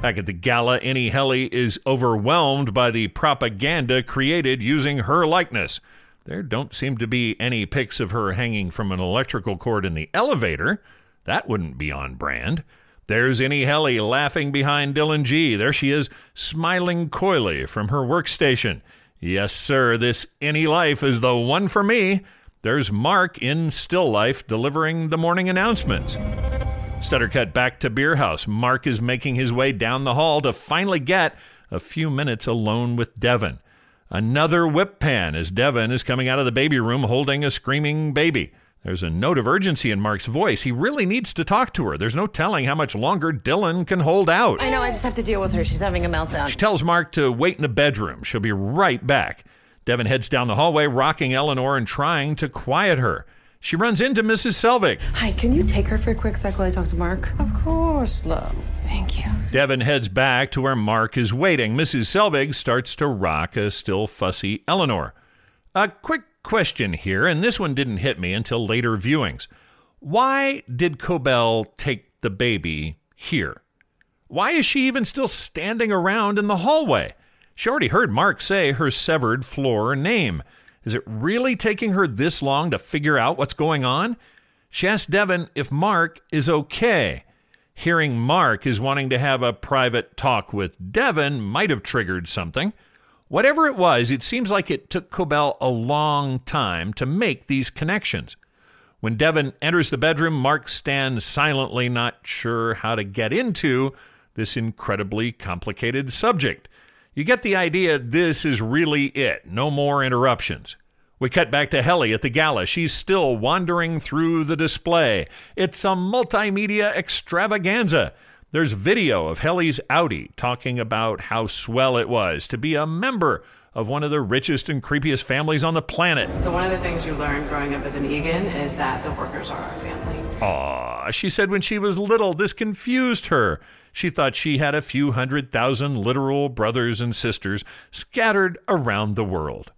Back at the gala, innie Helly is overwhelmed by the propaganda created using her likeness. There don't seem to be any pics of her hanging from an electrical cord in the elevator. That wouldn't be on brand. There's innie Helly laughing behind Dylan G. There she is, smiling coyly from her workstation. Yes, sir, this Any Life is the one for me. There's Mark in still life delivering the morning announcements. Stutter cut back to Beer House. Mark is making his way down the hall to finally get a few minutes alone with Devon. Another whip pan as Devon is coming out of the baby room holding a screaming baby. There's a note of urgency in Mark's voice. He really needs to talk to her. There's no telling how much longer Dylan can hold out. I know, I just have to deal with her. She's having a meltdown. She tells Mark to wait in the bedroom. She'll be right back. Devon heads down the hallway, rocking Eleanor and trying to quiet her. She runs into Mrs. Selvig. Hi, can you take her for a quick sec while I talk to Mark? Of course, love. Thank you. Devon heads back to where Mark is waiting. Mrs. Selvig starts to rock a still fussy Eleanor. A quick question here, and this one didn't hit me until later viewings. Why did Cobel take the baby here? Why is she even still standing around in the hallway? She already heard Mark say her severed floor name. Is it really taking her this long to figure out what's going on? She asked Devon if Mark is okay. Hearing Mark is wanting to have a private talk with Devon might have triggered something. Whatever it was, it seems like it took Cobel a long time to make these connections. When Devon enters the bedroom, Mark stands silently, not sure how to get into this incredibly complicated subject. You get the idea this is really it. No more interruptions. We cut back to Helly at the gala. She's still wandering through the display. It's a multimedia extravaganza. There's video of Helly's outie talking about how swell it was to be a member of one of the richest and creepiest families on the planet. So one of the things you learn growing up as an Eagan is that the workers are our family. Aw, she said when she was little, this confused her. She thought she had a few hundred thousand literal brothers and sisters scattered around the world.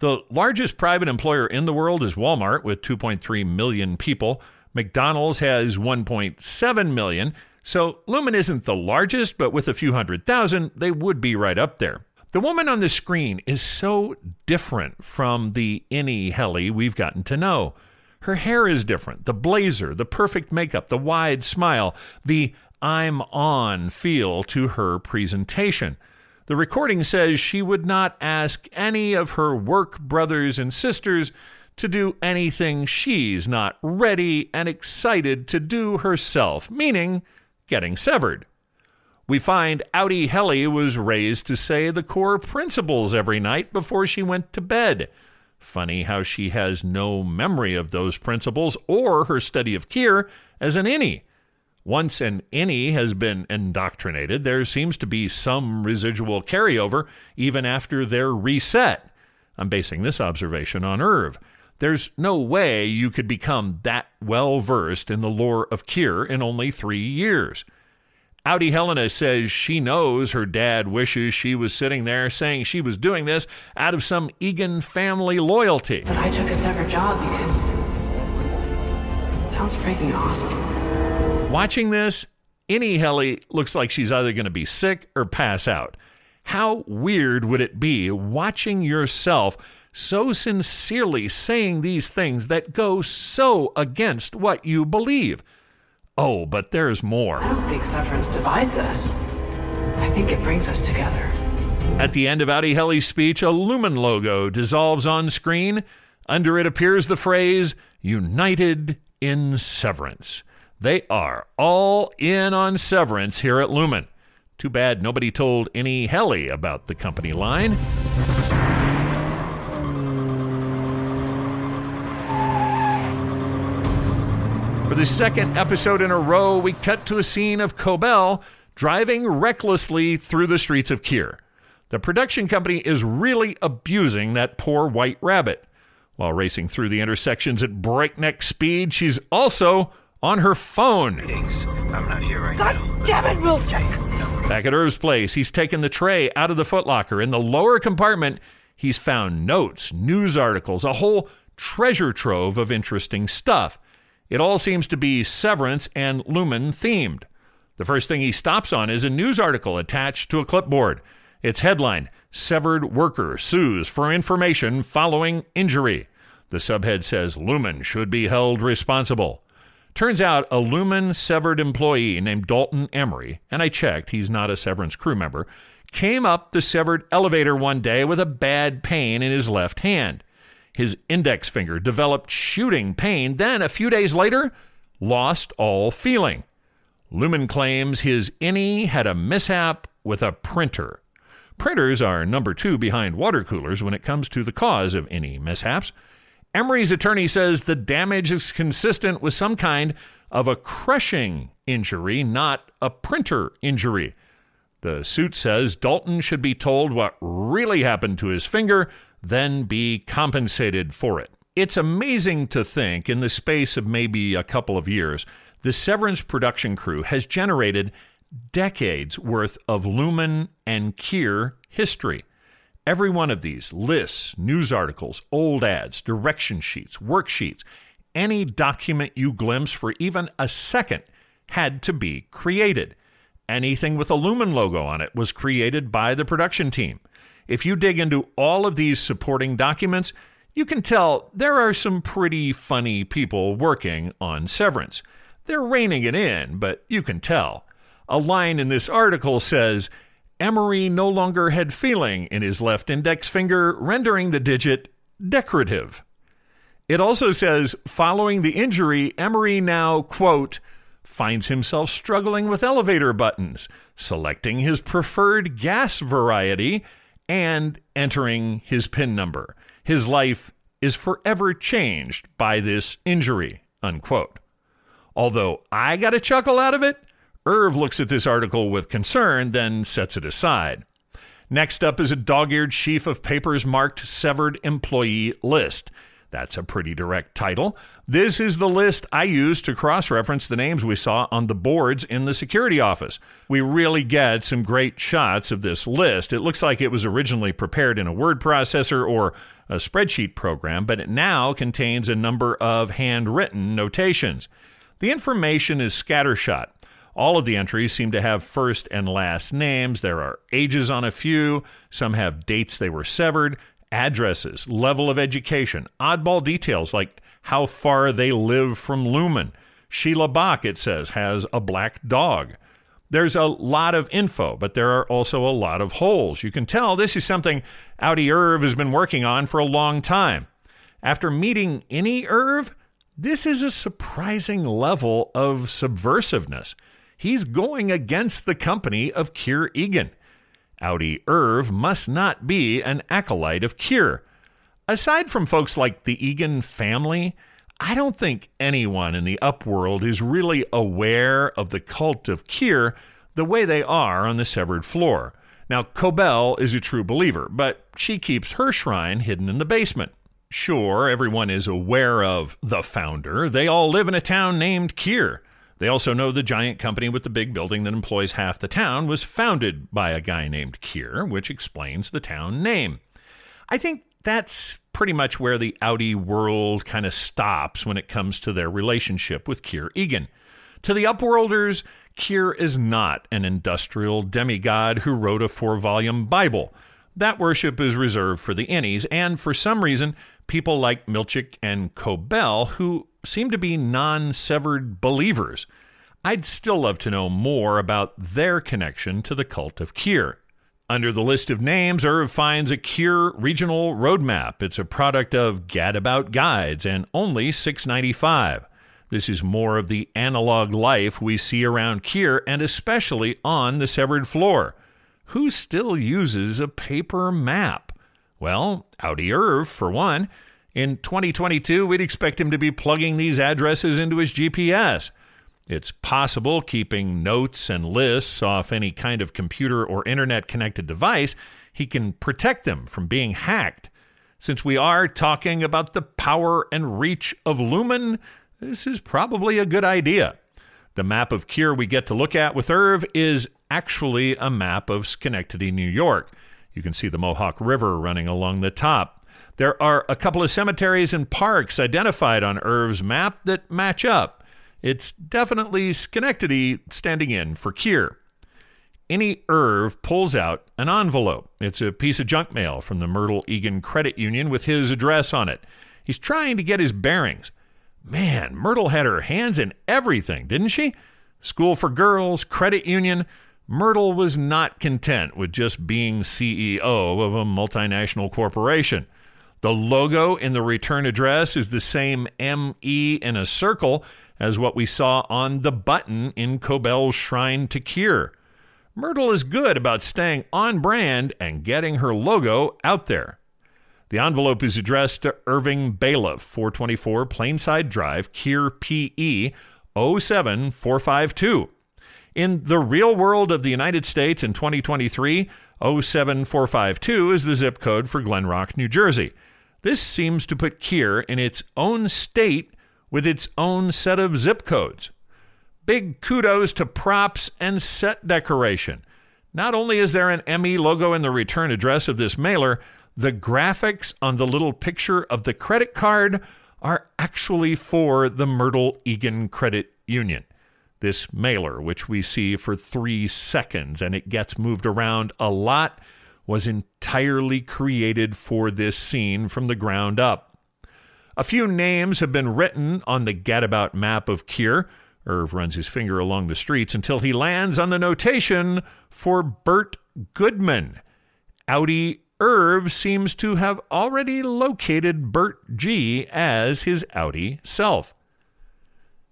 The largest private employer in the world is Walmart with 2.3 million people. McDonald's has 1.7 million. So Lumon isn't the largest, but with a few hundred thousand, they would be right up there. The woman on the screen is so different from the innie Helly we've gotten to know. Her hair is different, the blazer, the perfect makeup, the wide smile, the I'm on feel to her presentation. The recording says she would not ask any of her work brothers and sisters to do anything she's not ready and excited to do herself, meaning getting severed. We find outie Helly was raised to say the core principles every night before she went to bed. Funny how she has no memory of those principles or her study of Kier as an innie. Once an innie has been indoctrinated, there seems to be some residual carryover even after they're reset. I'm basing this observation on Irv. There's no way you could become that well versed in the lore of Kier in only three years. Outie Helena says she knows her dad wishes she was sitting there saying she was doing this out of some Eagan family loyalty. But I took a separate job because it sounds freaking awesome. Watching this, innie Helly looks like she's either going to be sick or pass out. How weird would it be watching yourself so sincerely saying these things that go so against what you believe? Oh, but there's more. I don't think severance divides us. I think it brings us together. At the end of outie Helly's speech, a Lumon logo dissolves on screen. Under it appears the phrase, United in Severance. They are all in on severance here at Lumon. Too bad nobody told innie Helly about the company line. For the second episode in a row, we cut to a scene of Cobel driving recklessly through the streets of Kier. The production company is really abusing that poor white rabbit. While racing through the intersections at breakneck speed, she's also on her phone. I'm not here right God now. damn it, Milkshake! Back at Irv's place, he's taken the tray out of the footlocker. In the lower compartment, he's found notes, news articles, a whole treasure trove of interesting stuff. It all seems to be Severance and Lumon themed. The first thing he stops on is a news article attached to a clipboard. Its headline Severed Worker Sues for Information Following Injury. The subhead says Lumon should be held responsible. Turns out a Lumon severed employee named Dalton Emery, and I checked, he's not a Severance crew member, came up the severed elevator one day with a bad pain in his left hand. His index finger developed shooting pain, then a few days later, lost all feeling. Lumon claims his innie had a mishap with a printer. Printers are number two behind water coolers when it comes to the cause of any mishaps. Emery's attorney says the damage is consistent with some kind of a crushing injury, not a printer injury. The suit says Dalton should be told what really happened to his finger, then be compensated for it. It's amazing to think, in the space of maybe a couple of years, the Severance production crew has generated decades worth of Lumon and Kier history. Every one of these lists, news articles, old ads, direction sheets, worksheets, any document you glimpse for even a second had to be created. Anything with a Lumon logo on it was created by the production team. If you dig into all of these supporting documents, you can tell there are some pretty funny people working on Severance. They're reining it in, but you can tell. A line in this article says, Emery no longer had feeling in his left index finger, rendering the digit decorative. It also says, following the injury, Emery now, quote, finds himself struggling with elevator buttons, selecting his preferred gas variety, and entering his PIN number. His life is forever changed by this injury, unquote. Although I got a chuckle out of it, Irv looks at this article with concern, then sets it aside. Next up is a dog eared sheaf of papers marked Severed Employee List. That's a pretty direct title. This is the list I used to cross reference the names we saw on the boards in the security office. We really get some great shots of this list. It looks like it was originally prepared in a word processor or a spreadsheet program, but it now contains a number of handwritten notations. The information is scattershot. All of the entries seem to have first and last names. There are ages on a few. Some have dates they were severed, addresses, level of education, oddball details like how far they live from Lumon. Sheila Bach, it says, has a black dog. There's a lot of info, but there are also a lot of holes. You can tell this is something outie Irv has been working on for a long time. After meeting innie Irv, this is a surprising level of subversiveness. He's going against the company of Kier Eagan. Outie Irv must not be an acolyte of Kier. Aside from folks like the Eagan family, I don't think anyone in the upworld is really aware of the cult of Kier the way they are on the severed floor. Now, Cobel is a true believer, but she keeps her shrine hidden in the basement. Sure, everyone is aware of the founder. They all live in a town named Kier. They also know the giant company with the big building that employs half the town was founded by a guy named Kier, which explains the town name. I think that's pretty much where the outie world kind of stops when it comes to their relationship with Kier Eagan. To the Upworlders, Kier is not an industrial demigod who wrote a four volume Bible. That worship is reserved for the innies, and for some reason, people like Milchick and Cobel, who seem to be non severed believers. I'd still love to know more about their connection to the cult of Kier. Under the list of names, Irv finds a Kier regional roadmap. It's a product of Gadabout Guides and only $6.95. This is more of the analog life we see around Kier and especially on the severed floor. Who still uses a paper map? Well, outie Irv, for one. In 2022, we'd expect him to be plugging these addresses into his GPS. It's possible keeping notes and lists off any kind of computer or internet connected device, he can protect them from being hacked. Since we are talking about the power and reach of Lumon, this is probably a good idea. The map of Kier we get to look at with Irv is actually a map of Schenectady, New York. You can see the Mohawk River running along the top. There are a couple of cemeteries and parks identified on Irv's map that match up. It's definitely Schenectady standing in for Kier. Innie Irv pulls out an envelope. It's a piece of junk mail from the Myrtle Eagan Credit Union with his address on it. He's trying to get his bearings. Man, Myrtle had her hands in everything, didn't she? School for girls, credit union. Myrtle was not content with just being CEO of a multinational corporation. The logo in the return address is the same ME in a circle as what we saw on the button in Cobel's Shrine to Kier. Myrtle is good about staying on brand and getting her logo out there. The envelope is addressed to Irving Bailiff, 424 Plainside Drive, Kier PE 07452. In the real world of the United States in 2023, 07452 is the zip code for Glen Rock, New Jersey. This seems to put Kier in its own state with its own set of zip codes. Big kudos to props and set decoration. Not only is there an ME logo in the return address of this mailer, the graphics on the little picture of the credit card are actually for the Myrtle Eagan Credit Union. This mailer, which we see for three seconds and it gets moved around a lot, was entirely created for this scene from the ground up. A few names have been written on the gadabout map of Kier. Irv runs his finger along the streets until he lands on the notation for Bert Goodman. Outie Irv seems to have already located Bert G as his outie self.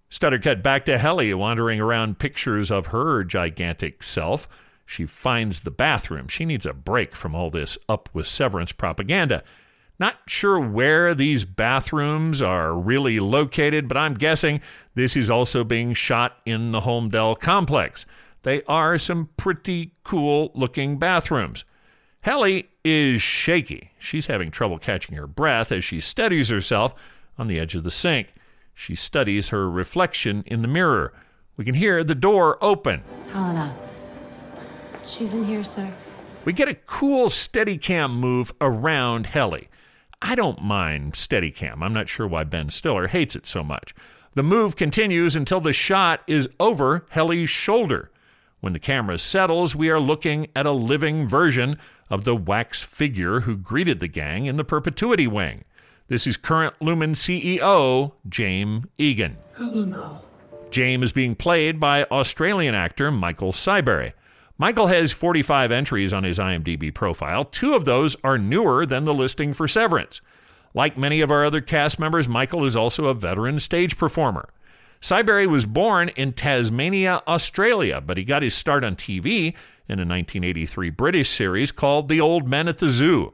Stutter cut back to Helly wandering around pictures of her gigantic self. She finds the bathroom. She needs a break from all this up with severance propaganda. Not sure where these bathrooms are really located, but I'm guessing this is also being shot in the Holmdel complex. They are some pretty cool looking bathrooms. Helly is shaky. She's having trouble catching her breath as she steadies herself on the edge of the sink. She studies her reflection in the mirror. We can hear the door open. Helena. She's in here, sir. We get a cool steady cam move around Helly. I don't mind Steadicam. I'm not sure why Ben Stiller hates it so much. The move continues until the shot is over Helly's shoulder. When the camera settles, we are looking at a living version of the wax figure who greeted the gang in the perpetuity wing. This is current Lumon CEO, James Eagan. Helena. James is being played by Australian actor Michael Siberry. Michael has 45 entries on his IMDb profile. Two of those are newer than the listing for Severance. Like many of our other cast members, Michael is also a veteran stage performer. Siberry was born in Tasmania, Australia, but he got his start on TV in a 1983 British series called The Old Men at the Zoo.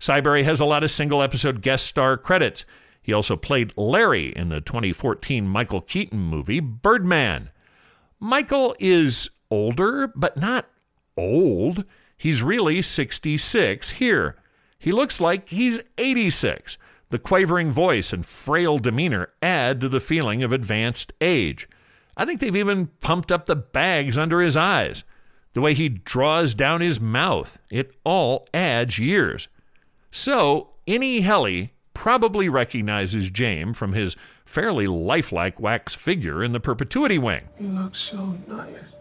Siberry has a lot of single episode guest star credits. He also played Larry in the 2014 Michael Keaton movie Birdman. Michael is older, but not old. He's really 66 here. He looks like he's 86. The quavering voice and frail demeanor add to the feeling of advanced age. I think they've even pumped up the bags under his eyes. The way he draws down his mouth, it all adds years. So, innie Helly probably recognizes James from his fairly lifelike wax figure in the perpetuity wing. You look so nice.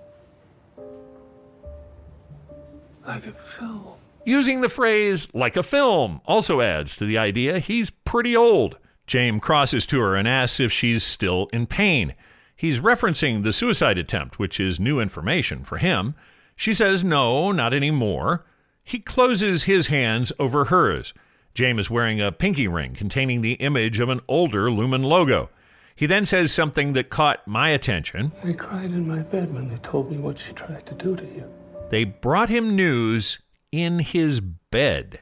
Like a film. Using the phrase like a film also adds to the idea he's pretty old. James crosses to her and asks if she's still in pain. He's referencing the suicide attempt, which is new information for him. She says no, not anymore. He closes his hands over hers. James is wearing a pinky ring containing the image of an older Lumon logo. He then says something that caught my attention. I cried in my bed when they told me what she tried to do to you. They brought him news in his bed.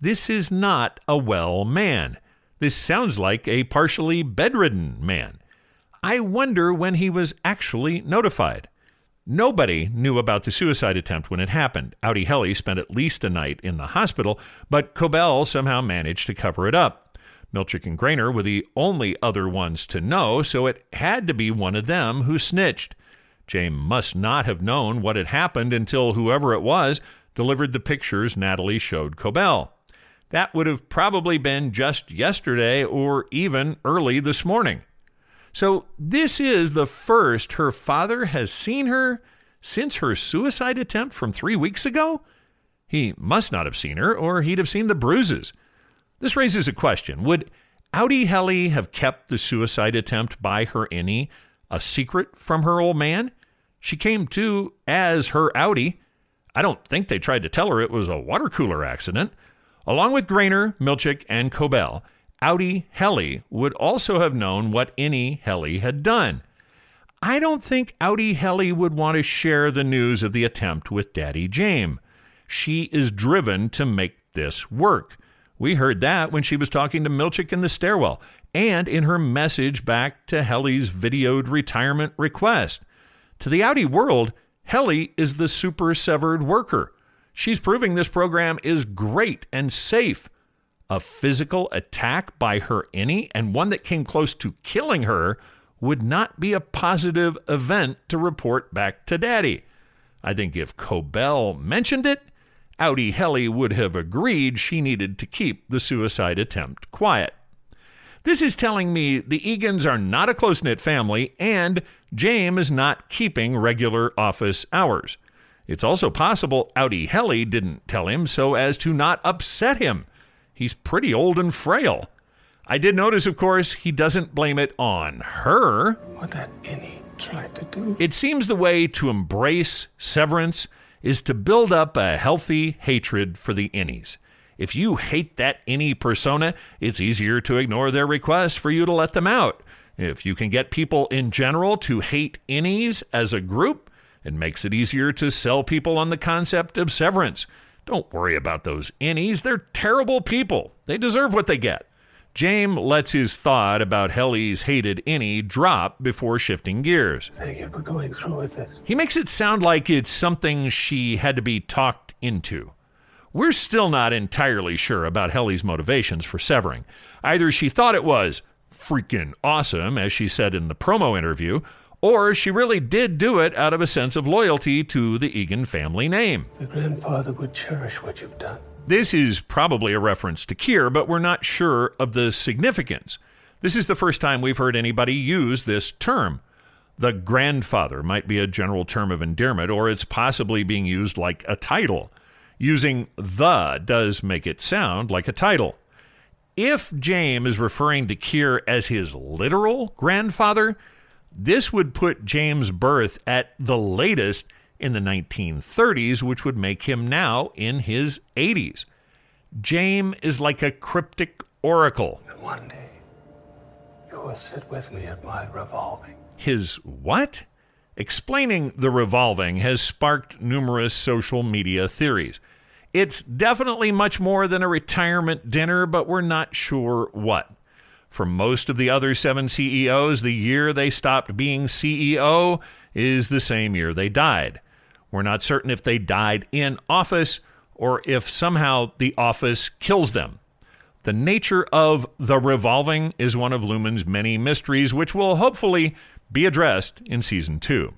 This is not a well man. This sounds like a partially bedridden man. I wonder when he was actually notified. Nobody knew about the suicide attempt when it happened. Outie Helly spent at least a night in the hospital, but Cobel somehow managed to cover it up. Milchick and Graner were the only other ones to know, so it had to be one of them who snitched. James must not have known what had happened until whoever it was delivered the pictures Natalie showed Cobel. That would have probably been just yesterday or even early this morning. So, this is the first her father has seen her since her suicide attempt from three weeks ago? He must not have seen her, or he'd have seen the bruises. This raises a question Would outie Helly have kept the suicide attempt by her innie a secret from her old man? She came to as her outie. I don't think they tried to tell her it was a water cooler accident. Along with Graner, Milchick, and Cobel, outie Helly would also have known what innie Helly had done. I don't think outie Helly would want to share the news of the attempt with Daddy James. She is driven to make this work. We heard that when she was talking to Milchick in the stairwell and in her message back to Helly's videoed retirement request. To the outie world, Helly is the super severed worker. She's proving this program is great and safe a physical attack by her innie and one that came close to killing her would not be a positive event to report back to Daddy. I think if Cobel mentioned it, outie Helly would have agreed she needed to keep the suicide attempt quiet. This is telling me the Eagans are not a close knit family and James is not keeping regular office hours. It's also possible outie Helly didn't tell him so as to not upset him. He's pretty old and frail. I did notice, of course, he doesn't blame it on her. What that innie tried to do. It seems the way to embrace severance is to build up a healthy hatred for the innies. If you hate that innie persona, it's easier to ignore their request for you to let them out. If you can get people in general to hate innies as a group, it makes it easier to sell people on the concept of severance. Don't worry about those innies. They're terrible people. They deserve what they get. James lets his thought about Helly's hated innie drop before shifting gears. Thank you for going through with it. He makes it sound like it's something she had to be talked into. We're still not entirely sure about Helly's motivations for severing. Either she thought it was freaking awesome, as she said in the promo interview, or she really did do it out of a sense of loyalty to the Eagan family name. The grandfather would cherish what you've done. This is probably a reference to Kier, but we're not sure of the significance. This is the first time we've heard anybody use this term. The grandfather might be a general term of endearment, or it's possibly being used like a title. Using the does make it sound like a title. If James is referring to Kier as his literal grandfather, this would put James' birth at the latest in the 1930s, which would make him now in his 80s. James is like a cryptic oracle. And one day, you will sit with me at my revolving. His what? Explaining the revolving has sparked numerous social media theories. It's definitely much more than a retirement dinner, but we're not sure what. For most of the other seven CEOs, the year they stopped being CEO is the same year they died. We're not certain if they died in office or if somehow the office kills them. The nature of the revolving is one of Lumon's many mysteries, which will hopefully be addressed in season two.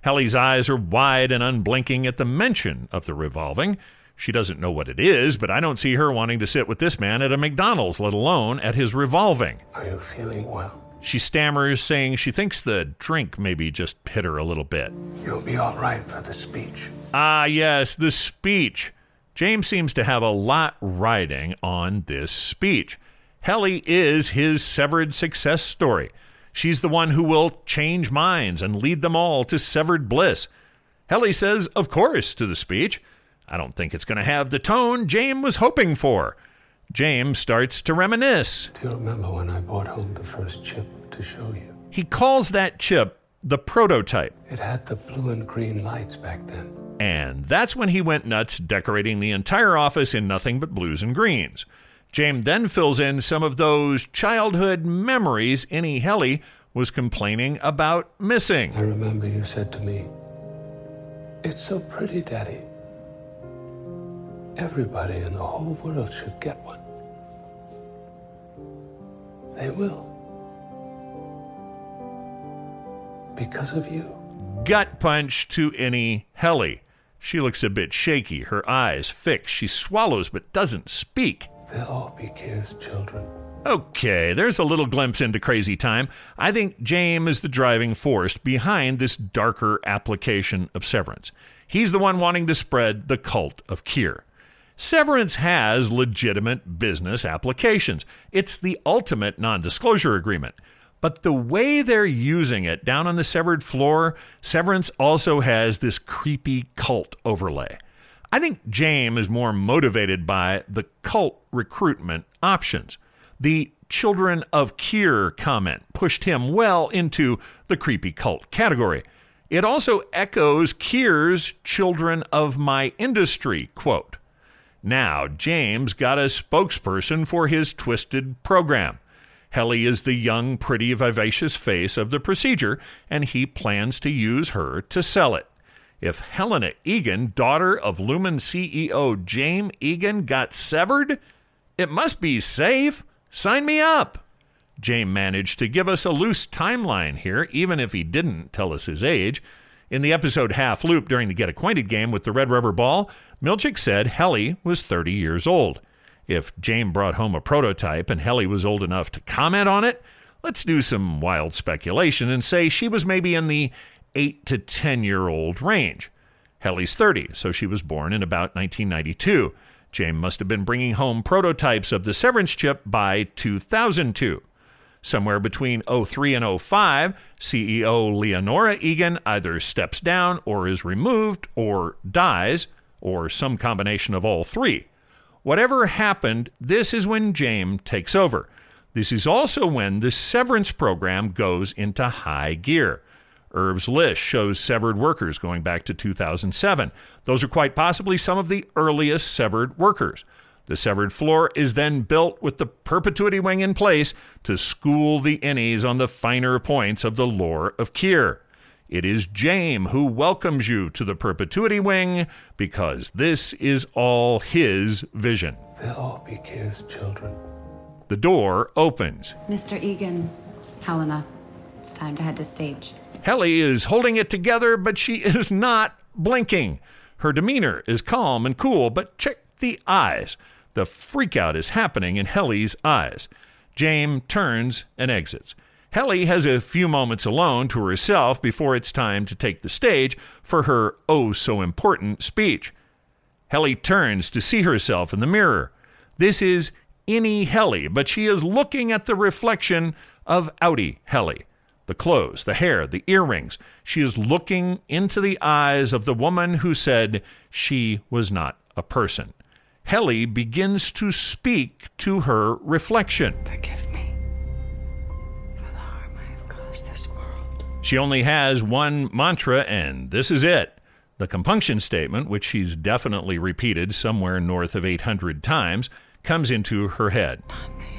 Helly's eyes are wide and unblinking at the mention of the revolving. She doesn't know what it is, but I don't see her wanting to sit with this man at a McDonald's, let alone at his revolving. Are you feeling well? She stammers, saying she thinks the drink maybe just hit her a little bit. You'll be all right for the speech. Ah, yes, the speech. James seems to have a lot riding on this speech. Helly is his severed success story. She's the one who will change minds and lead them all to severed bliss. Helly says, of course, to the speech. I don't think it's going to have the tone James was hoping for. James starts to reminisce. Do you remember when I brought home the first chip to show you? He calls that chip the prototype. It had the blue and green lights back then. And that's when he went nuts decorating the entire office in nothing but blues and greens. James then fills in some of those childhood memories Innie Helly was complaining about missing. I remember you said to me, It's so pretty, Daddy. Everybody in the whole world should get one. They will. Because of you. Gut punch to Innie Helly. She looks a bit shaky, her eyes fixed. She swallows but doesn't speak. They'll all be Kier's children. Okay, there's a little glimpse into crazy time. I think James is the driving force behind this darker application of severance. He's the one wanting to spread the cult of Kier. Severance has legitimate business applications. It's the ultimate non disclosure agreement. But the way they're using it down on the severed floor, Severance also has this creepy cult overlay. I think James is more motivated by the cult recruitment options. The children of Kier comment pushed him well into the creepy cult category. It also echoes Kier's children of my industry quote. Now, James got a spokesperson for his twisted program. Helly is the young, pretty, vivacious face of the procedure, and he plans to use her to sell it. If Helena Eagan, daughter of Lumon CEO James Eagan, got severed, it must be safe. Sign me up. James managed to give us a loose timeline here, even if he didn't tell us his age. In the episode Half Loop during the Get Acquainted game with the Red Rubber Ball, Milchick said Helly was 30 years old. If James brought home a prototype and Helly was old enough to comment on it, let's do some wild speculation and say she was maybe in the 8 to 10 year old range. Helly's 30, so she was born in about 1992. James must have been bringing home prototypes of the severance chip by 2002. Somewhere between 03 and 05, CEO Leonora Eagan either steps down or is removed or dies, or some combination of all three. Whatever happened, this is when James takes over. This is also when the severance program goes into high gear. Irv's list shows severed workers going back to 2007. Those are quite possibly some of the earliest severed workers. The severed floor is then built with the perpetuity wing in place to school the innies on the finer points of the lore of Kier. It is Jame who welcomes you to the perpetuity wing because this is all his vision. They'll all be Kier's children. The door opens. Mr. Eagan, Helena, it's time to head to stage. Helly is holding it together, but she is not blinking. Her demeanor is calm and cool, but check the eyes. The freakout is happening in Helly's eyes. James turns and exits. Helly has a few moments alone to herself before it's time to take the stage for her oh so important speech. Helly turns to see herself in the mirror. This is Innie Helly, but she is looking at the reflection of Outie Helly. The clothes, the hair, the earrings. She is looking into the eyes of the woman who said she was not a person. Helly begins to speak to her reflection. Forgive me for the harm I have caused this world. She only has one mantra, and this is it. The compunction statement, which she's definitely repeated somewhere north of 800 times, comes into her head. Not me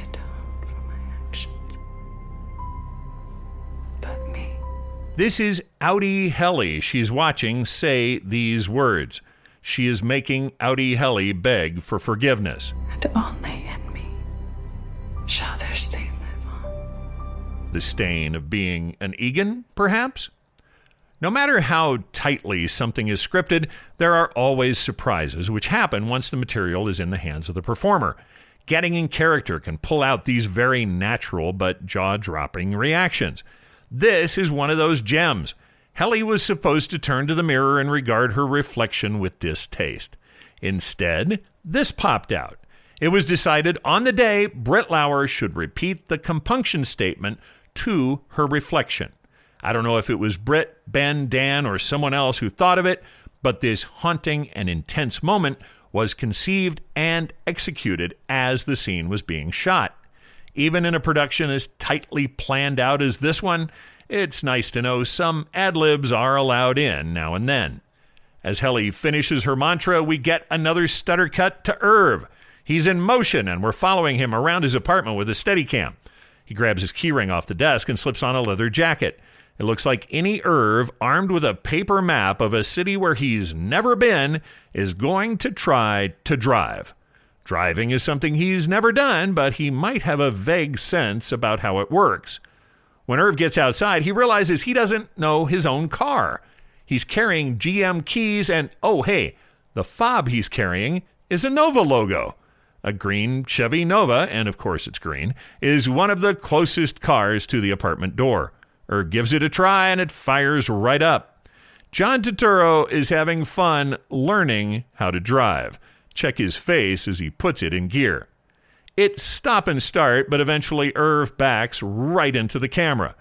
This is Outie Helly. She's watching say these words. She is making Outie Helly beg for forgiveness. And only in me shall their stain live on. The stain of being an Eagan, perhaps? No matter how tightly something is scripted, there are always surprises which happen once the material is in the hands of the performer. Getting in character can pull out these very natural but jaw dropping reactions. This is one of those gems. Helly was supposed to turn to the mirror and regard her reflection with distaste. Instead, this popped out. It was decided on the day Britt Lower should repeat the compunction statement to her reflection. I don't know if it was Britt, Ben, Dan, or someone else who thought of it, but this haunting and intense moment was conceived and executed as the scene was being shot. Even in a production as tightly planned out as this one, it's nice to know some ad libs are allowed in now and then. As Helly finishes her mantra, we get another stutter cut to Irv. He's in motion, and we're following him around his apartment with a Steadicam. He grabs his keyring off the desk and slips on a leather jacket. It looks like innie Irv, armed with a paper map of a city where he's never been, is going to try to drive. Driving is something he's never done, but he might have a vague sense about how it works. When Irv gets outside, he realizes he doesn't know his own car. He's carrying GM keys, and oh, hey, the fob he's carrying is a Nova logo. A green Chevy Nova, and of course it's green, is one of the closest cars to the apartment door Irv gives it a try and it fires right up. John Turturro is having fun learning how to drive. Check his face as he puts it in gear. It's stop and start, but eventually Irv backs right into the camera.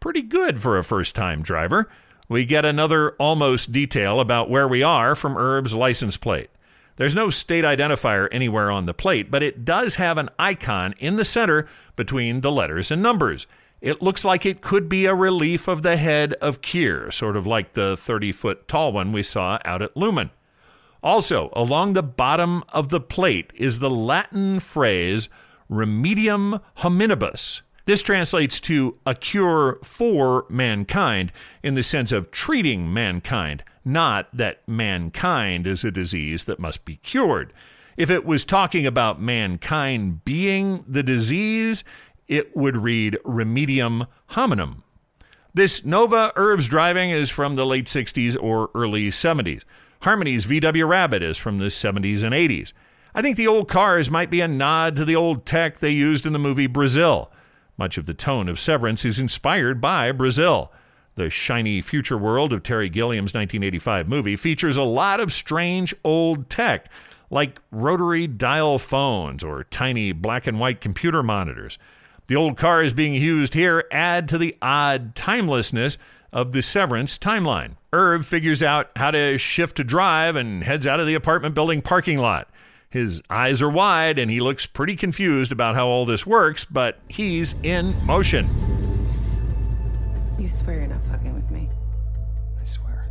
Pretty good for a first time driver. We get another almost detail about where we are from Irv's license plate. There's no state identifier anywhere on the plate, but it does have an icon in the center between the letters and numbers. It looks like it could be a relief of the head of Kier, sort of like the 30 foot tall one we saw out at Lumon. Also, along the bottom of the plate is the Latin phrase remedium hominibus. This translates to a cure for mankind in the sense of treating mankind, not that mankind is a disease that must be cured. If it was talking about mankind being the disease, it would read Remedium Hominum. This Nova Irv's driving is from the late 60s or early 70s. Harmony's VW Rabbit is from the 70s and 80s. I think the old cars might be a nod to the old tech they used in the movie Brazil. Much of the tone of Severance is inspired by Brazil. The shiny future world of Terry Gilliam's 1985 movie features a lot of strange old tech, like rotary dial phones or tiny black and white computer monitors. The old cars being used here add to the odd timelessness of the Severance timeline. Irv figures out how to shift to drive and heads out of the apartment building parking lot. His eyes are wide and he looks pretty confused about how all this works, but he's in motion. You swear you're not fucking with me? I swear.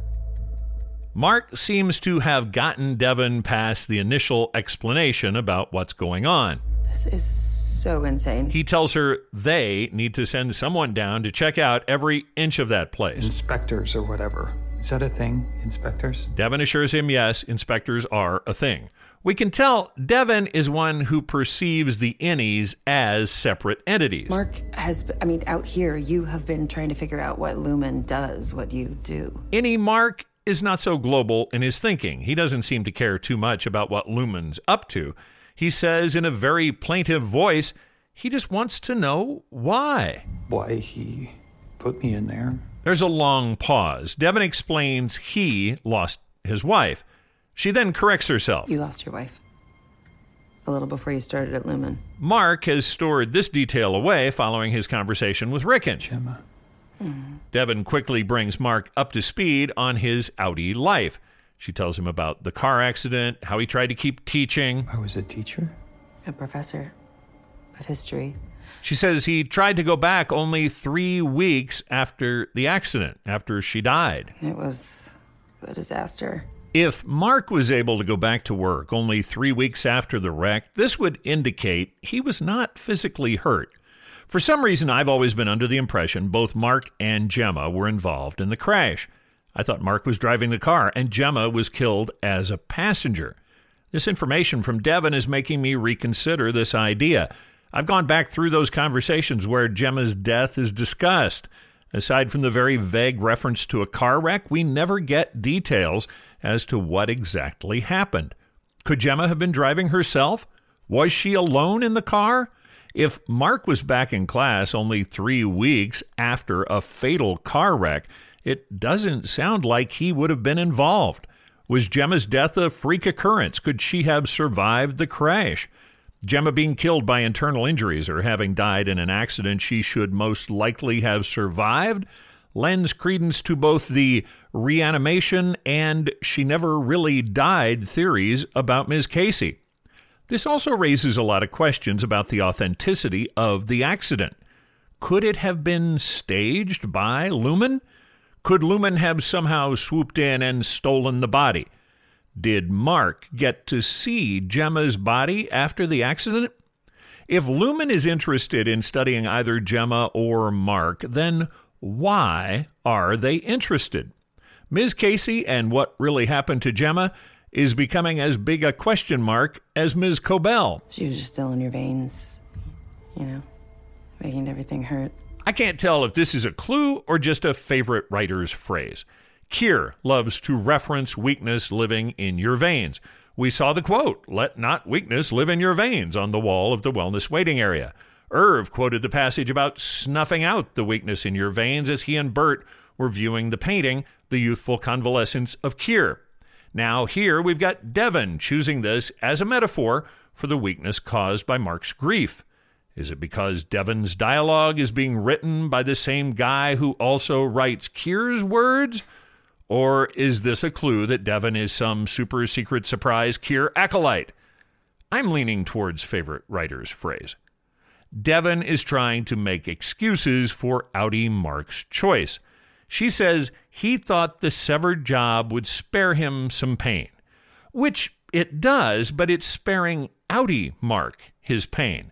Mark seems to have gotten Devon past the initial explanation about what's going on. This is so insane. He tells her they need to send someone down to check out every inch of that place. Inspectors or whatever. Is that a thing? Inspectors? Devon assures him yes, inspectors are a thing. We can tell Devon is one who perceives the innies as separate entities. Mark has, I mean, out here, you have been trying to figure out what Lumon does, what you do. Innie Mark is not so global in his thinking. He doesn't seem to care too much about what Lumon's up to. He says in a very plaintive voice, he just wants to know why. Why he put me in there. There's a long pause. Devon explains he lost his wife. She then corrects herself. You lost your wife. A little before you started at Lumon. Mark has stored this detail away following his conversation with Ricken. Gemma. Hmm. Devon quickly brings Mark up to speed on his outie life. She tells him about the car accident, how he tried to keep teaching. I was a teacher? A professor of history. She says he tried to go back only three weeks after the accident, after she died. It was a disaster. If Mark was able to go back to work only three weeks after the wreck, this would indicate he was not physically hurt. For some reason, I've always been under the impression both Mark and Gemma were involved in the crash. I thought Mark was driving the car and Gemma was killed as a passenger. This information from Devon is making me reconsider this idea. I've gone back through those conversations where Gemma's death is discussed. Aside from the very vague reference to a car wreck, we never get details as to what exactly happened. Could Gemma have been driving herself? Was she alone in the car? If Mark was back in class only three weeks after a fatal car wreck, it doesn't sound like he would have been involved. Was Gemma's death a freak occurrence? Could she have survived the crash? Gemma being killed by internal injuries or having died in an accident she should most likely have survived lends credence to both the reanimation and she never really died theories about Ms. Casey. This also raises a lot of questions about the authenticity of the accident. Could it have been staged by Lumon? Could Lumon have somehow swooped in and stolen the body? Did Mark get to see Gemma's body after the accident? If Lumon is interested in studying either Gemma or Mark, then why are they interested? Ms. Casey and what really happened to Gemma is becoming as big a question mark as Ms. Cobel. She was just still in your veins, you know, making everything hurt. I can't tell if this is a clue or just a favorite writer's phrase. Kier loves to reference weakness living in your veins. We saw the quote, let not weakness live in your veins, on the wall of the wellness waiting area. Irv quoted the passage about snuffing out the weakness in your veins as he and Burt were viewing the painting, The Youthful Convalescence of Kier. Now, here we've got Devon choosing this as a metaphor for the weakness caused by Mark's grief. Is it because Devon's dialogue is being written by the same guy who also writes Kier's words? Or is this a clue that Devon is some super secret surprise Kier acolyte? I'm leaning towards favorite writer's phrase. Devon is trying to make excuses for outie Mark's choice. She says he thought the severed job would spare him some pain, which it does, but it's sparing outie Mark his pain.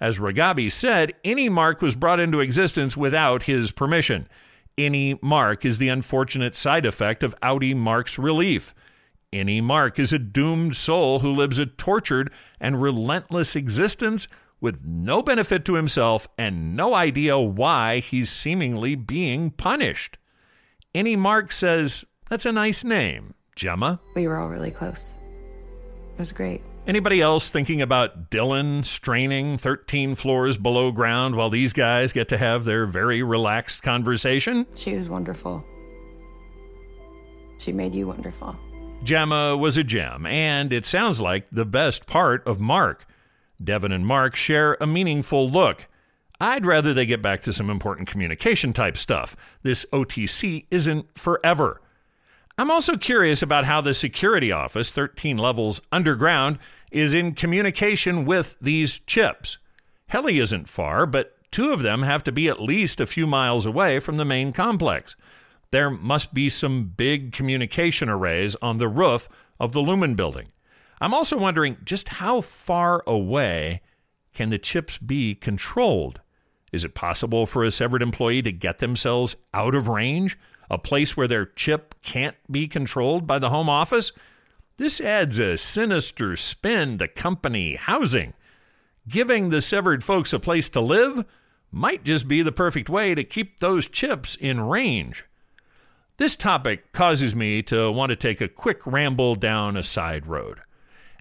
As Reghabi said, innie Mark was brought into existence without his permission. Innie Mark is the unfortunate side effect of outie Mark's relief. Innie Mark is a doomed soul who lives a tortured and relentless existence with no benefit to himself and no idea why he's seemingly being punished. Innie Mark says, That's a nice name, Gemma. We were all really close. It was great. Anybody else thinking about Dylan straining 13 floors below ground while these guys get to have their very relaxed conversation? She was wonderful. She made you wonderful. Gemma was a gem, and it sounds like the best part of Mark. Devon and Mark share a meaningful look. I'd rather they get back to some important communication type stuff. This OTC isn't forever. I'm also curious about how the security office, 13 levels underground, is in communication with these chips. Helly isn't far, but two of them have to be at least a few miles away from the main complex. There must be some big communication arrays on the roof of the Lumon building. I'm also wondering just how far away can the chips be controlled? Is it possible for a severed employee to get themselves out of range? A place where their chip can't be controlled by the home office? This adds a sinister spin to company housing. Giving the severed folks a place to live might just be the perfect way to keep those chips in range. This topic causes me to want to take a quick ramble down a side road.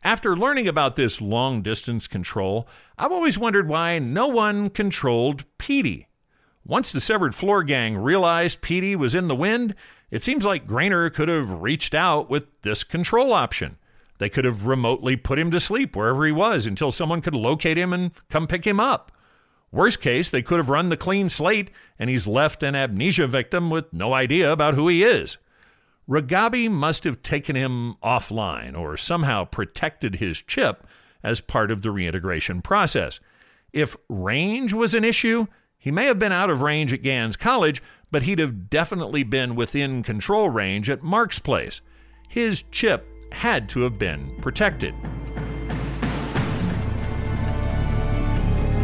After learning about this long distance control, I've always wondered why no one controlled Petey. Once the severed floor gang realized Petey was in the wind, it seems like Graner could have reached out with this control option. They could have remotely put him to sleep wherever he was until someone could locate him and come pick him up. Worst case, they could have run the clean slate and he's left an amnesia victim with no idea about who he is. Reghabi must have taken him offline or somehow protected his chip as part of the reintegration process. If range was an issue, he may have been out of range at Gans College, but he'd have definitely been within control range at Mark's place. His chip had to have been protected.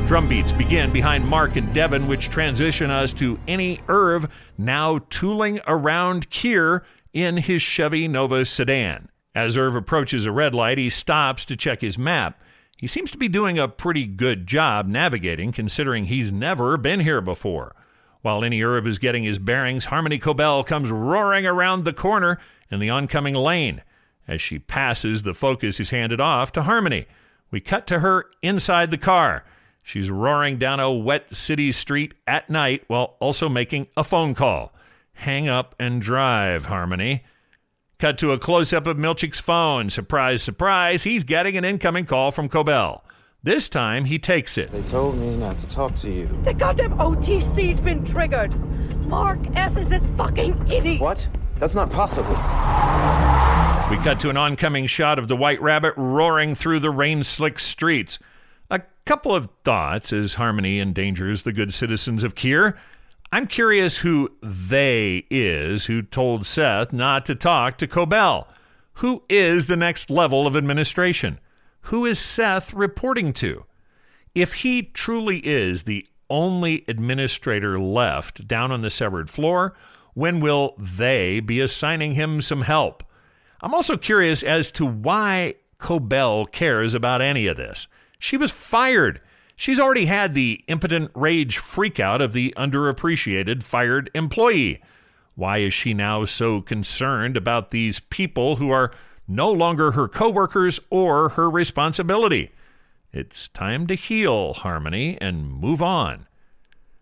Drum beats begin behind Mark and Devon, which transition us to Innie Irv now tooling around Kier in his Chevy Nova sedan. As Irv approaches a red light, he stops to check his map. He seems to be doing a pretty good job navigating, considering he's never been here before. While Innie Irv is getting his bearings, Harmony Cobel comes roaring around the corner in the oncoming lane. As she passes, the focus is handed off to Harmony. We cut to her inside the car. She's roaring down a wet city street at night while also making a phone call. Hang up and drive, Harmony. Cut to a close up of Milchick's phone. Surprise, surprise, he's getting an incoming call from Cobel. This time he takes it. They told me not to talk to you. The goddamn OTC's been triggered. Mark S is a fucking idiot. What? That's not possible. We cut to an oncoming shot of the White Rabbit roaring through the rain slick streets. A couple of thoughts as Harmony endangers the good citizens of Kier. I'm curious who they is who told Seth not to talk to Cobel. Who is the next level of administration? Who is Seth reporting to? If he truly is the only administrator left down on the severed floor, when will they be assigning him some help? I'm also curious as to why Cobel cares about any of this. She was fired. She's already had the impotent rage freakout of the underappreciated fired employee. Why is she now so concerned about these people who are no longer her coworkers or her responsibility? It's time to heal, Harmony, and move on.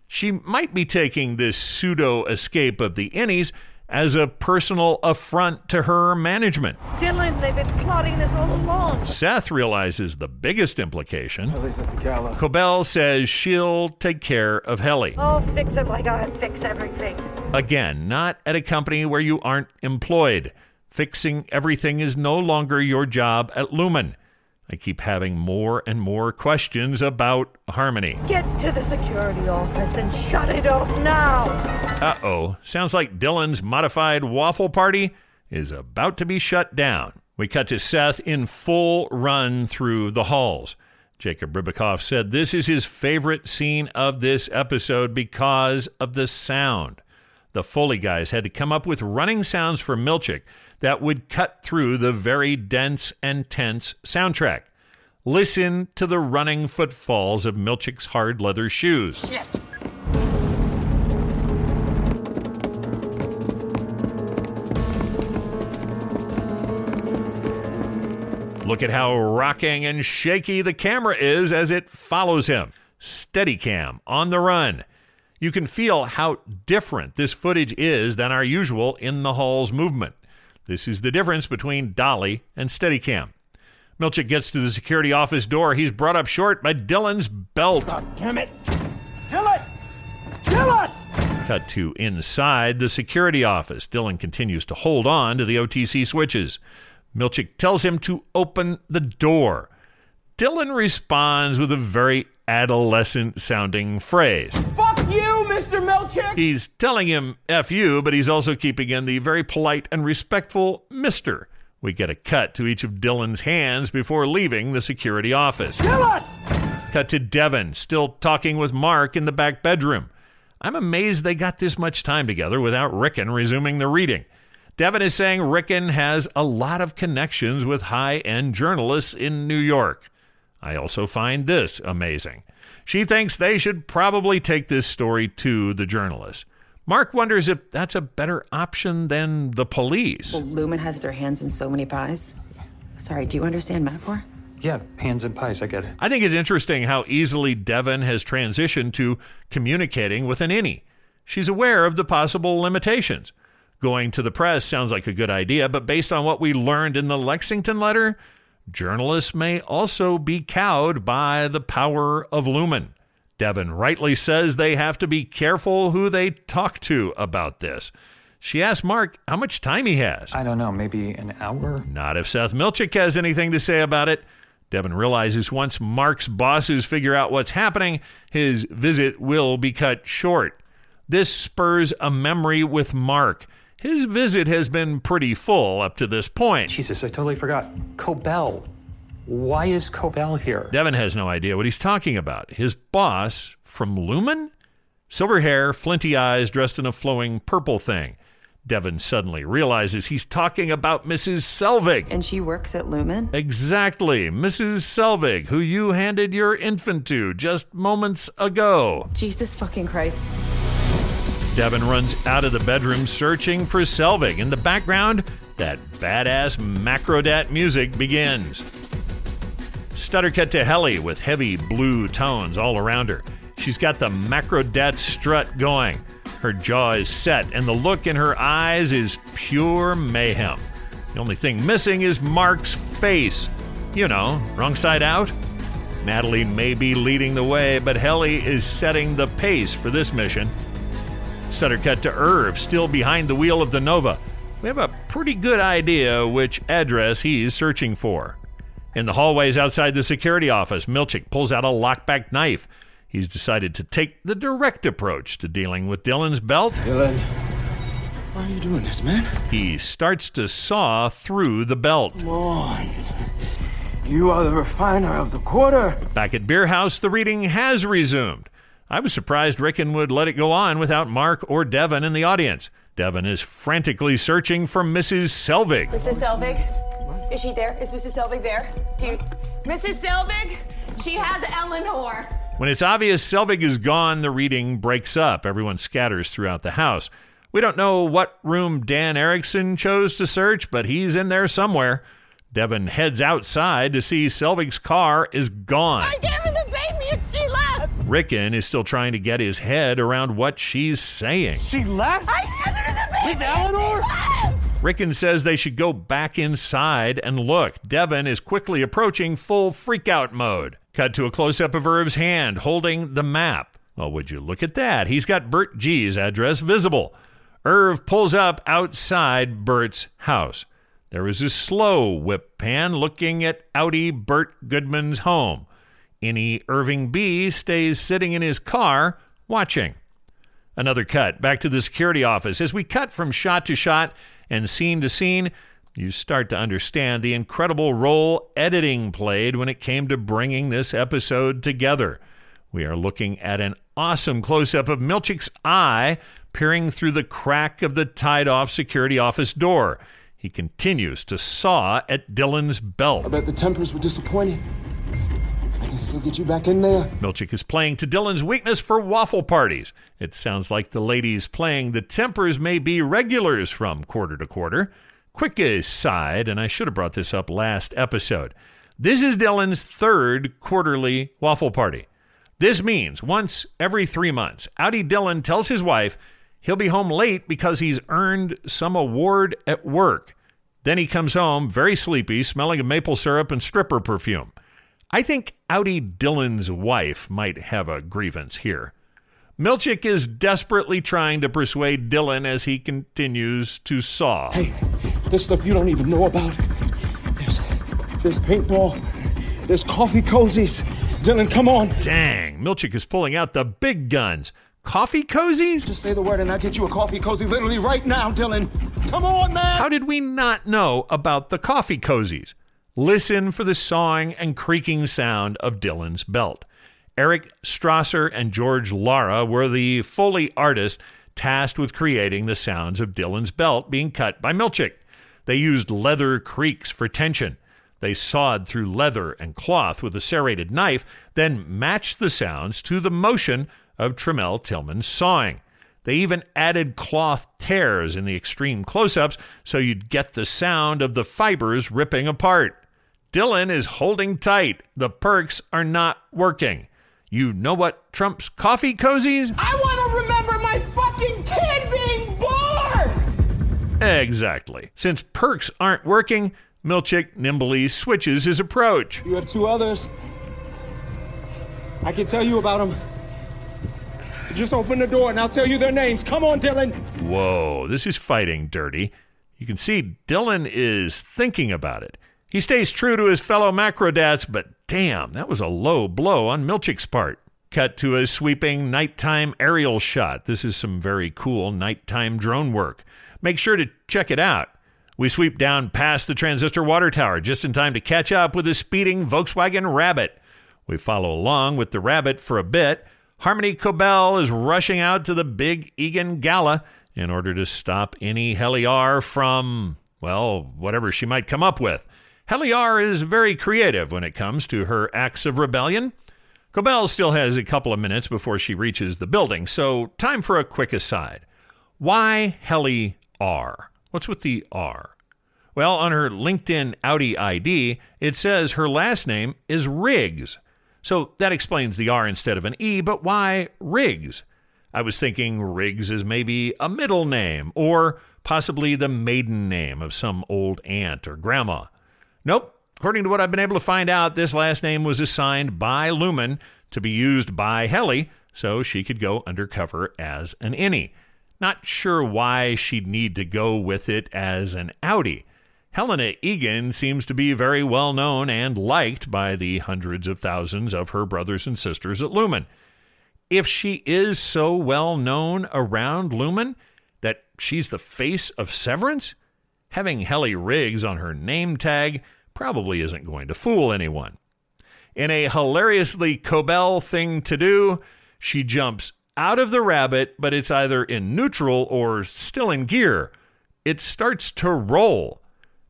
She might be taking this pseudo escape of the innies as a personal affront to her management. Dylan, they've been plotting this all along. Seth realizes the biggest implication. Helly's at the gala. Cobel says she'll take care of Helly. I'll fix it like I fix everything. Again, not at a company where you aren't employed. Fixing everything is no longer your job at Lumon. I keep having more and more questions about Harmony. Get to the security office and shut it off now. Uh oh. Sounds like Dylan's modified waffle party is about to be shut down. We cut to Seth in full run through the halls. Jacob Ribicoff said this is his favorite scene of this episode because of the sound. The Foley guys had to come up with running sounds for Milchick that would cut through the very dense and tense soundtrack. Listen to the running footfalls of Milchick's hard leather shoes. Shit. Look at how rocking and shaky the camera is as it follows him. Steadicam on the run. You can feel how different this footage is than our usual in the hall's movement. This is the difference between Dolly and Steadicam. Milchick gets to the security office door. He's brought up short by Dylan's belt. God damn it! Dylan! Dylan! Cut to inside the security office. Dylan continues to hold on to the OTC switches. Milchick tells him to open the door. Dylan responds with a very adolescent sounding phrase. Fuck you, Mr. Milchick! He's telling him F you, but he's also keeping in the very polite and respectful Mr. We get a cut to each of Dylan's hands before leaving the security office. Dylan! Cut to Devon, still talking with Mark in the back bedroom. I'm amazed they got this much time together without Ricken resuming the reading. Devon is saying Ricken has a lot of connections with high end journalists in New York. I also find this amazing. She thinks they should probably take this story to the journalists. Mark wonders if that's a better option than the police. Well, Lumon has their hands in so many pies. Sorry, do you understand metaphor? Yeah, hands and pies, I get it. I think it's interesting how easily Devon has transitioned to communicating with an innie. She's aware of the possible limitations. Going to the press sounds like a good idea, but based on what we learned in the Lexington letter, journalists may also be cowed by the power of Lumon. Devon rightly says they have to be careful who they talk to about this. She asked Mark how much time he has. I don't know, maybe an hour? Not if Seth Milchick has anything to say about it. Devon realizes once Mark's bosses figure out what's happening, his visit will be cut short. This spurs a memory with Mark. His visit has been pretty full up to this point. Jesus, I totally forgot. Cobel. Why is Cobel here? Devon has no idea what he's talking about. His boss from Lumon? Silver hair, flinty eyes, dressed in a flowing purple thing. Devon suddenly realizes he's talking about Mrs. Selvig. And she works at Lumon? Exactly. Mrs. Selvig, who you handed your infant to just moments ago. Jesus fucking Christ. Devon runs out of the bedroom searching for Selvig. In the background, that badass Macrodat music begins. Stutter cut to Helly with heavy blue tones all around her. She's got the Macrodat strut going. Her jaw is set, and the look in her eyes is pure mayhem. The only thing missing is Mark's face. You know, wrong side out? Natalie may be leading the way, but Helly is setting the pace for this mission. Stutter cut to Irv, still behind the wheel of the Nova. We have a pretty good idea which address he's searching for. In the hallways outside the security office, Milchick pulls out a lockback knife. He's decided to take the direct approach to dealing with Dylan's belt. Dylan, why are you doing this, man? He starts to saw through the belt. Come on. You are the refiner of the quarter. Back at Beer House, the reading has resumed. I was surprised Ricken would let it go on without Mark or Devon in the audience. Devon is frantically searching for Mrs. Selvig. Mrs. Selvig? Is she there? Is Mrs. Selvig there? Do you... Mrs. Selvig? She has Eleanor. When it's obvious Selvig is gone, the reading breaks up. Everyone scatters throughout the house. We don't know what room Dan Erickson chose to search, but he's in there somewhere. Devon heads outside to see Selvig's car is gone. I gave her the baby and she left. Ricken is still trying to get his head around what she's saying. She left? I handed her the baby. With Eleanor? Ricken says they should go back inside and look. Devon is quickly approaching full freakout mode. Cut to a close up of Irv's hand holding the map. Well, would you look at that? He's got Burt G's address visible. Irv pulls up outside Burt's house. There is a slow whip pan looking at outie Burt Goodman's home. Innie Irving B stays sitting in his car watching. Another cut back to the security office. As we cut from shot to shot and scene to scene, you start to understand the incredible role editing played when it came to bringing this episode together. We are looking at an awesome close up of Milchick's eye peering through the crack of the tied off security office door. He continues to saw at Dylan's belt. I bet the Tempers were disappointed. Can still get you back in there. Milchick is playing to Dylan's weakness for waffle parties. It sounds like the ladies playing the Tempers may be regulars from quarter to quarter. Quick aside, and I should have brought this up last episode. This is Dylan's third quarterly waffle party. This means once every three months, outie Dylan tells his wife he'll be home late because he's earned some award at work. Then he comes home very sleepy, smelling of maple syrup and stripper perfume. I think outie Dylan's wife might have a grievance here. Milchick is desperately trying to persuade Dylan as he continues to saw. Hey, there's stuff you don't even know about. There's, there's paintball. There's coffee cozies. Dylan, come on. Dang, Milchick is pulling out the big guns. Coffee cozies? Just say the word and I'll get you a coffee cozy literally right now, Dylan. Come on, man. How did we not know about the coffee cozies? Listen for the sawing and creaking sound of Dylan's belt. Eric Strasser and George Lara were the Foley artists tasked with creating the sounds of Dylan's belt being cut by Milchick. They used leather creaks for tension. They sawed through leather and cloth with a serrated knife, then matched the sounds to the motion of Tramell Tillman's sawing. They even added cloth tears in the extreme close ups so you'd get the sound of the fibers ripping apart. Dylan is holding tight. The perks are not working. You know what trumps coffee cozies? I want to remember my fucking kid being born! Exactly. Since perks aren't working, Milchick nimbly switches his approach. You have two others. I can tell you about them. Just open the door and I'll tell you their names. Come on, Dylan. Whoa, this is fighting dirty. You can see Dylan is thinking about it. He stays true to his fellow macrodats, but damn, that was a low blow on Milchick's part. Cut to a sweeping nighttime aerial shot. This is some very cool nighttime drone work. Make sure to check it out. We sweep down past the transistor water tower just in time to catch up with a speeding Volkswagen Rabbit. We follow along with the Rabbit for a bit. Harmony Cobel is rushing out to the big Eagan Gala, in order to stop any Helly R from, well, whatever she might come up with. Helly R is very creative when it comes to her acts of rebellion. Cobel still has a couple of minutes before she reaches the building, so time for a quick aside. Why Helly R? What's with the R? Well, on her LinkedIn outie ID, it says her last name is Riggs. So that explains the R instead of an E, but why Riggs? I was thinking Riggs is maybe a middle name, or possibly the maiden name of some old aunt or grandma. Nope. According to what I've been able to find out, this last name was assigned by Lumon to be used by Helly so she could go undercover as an innie. Not sure why she'd need to go with it as an outie. Helena Eagan seems to be very well known and liked by the hundreds of thousands of her brothers and sisters at Lumon. If she is so well known around Lumon that she's the face of Severance, having Helly Riggs on her name tag probably isn't going to fool anyone. In a hilariously Cobel thing to do, she jumps out of the rabbit, but it's either in neutral or still in gear. It starts to roll.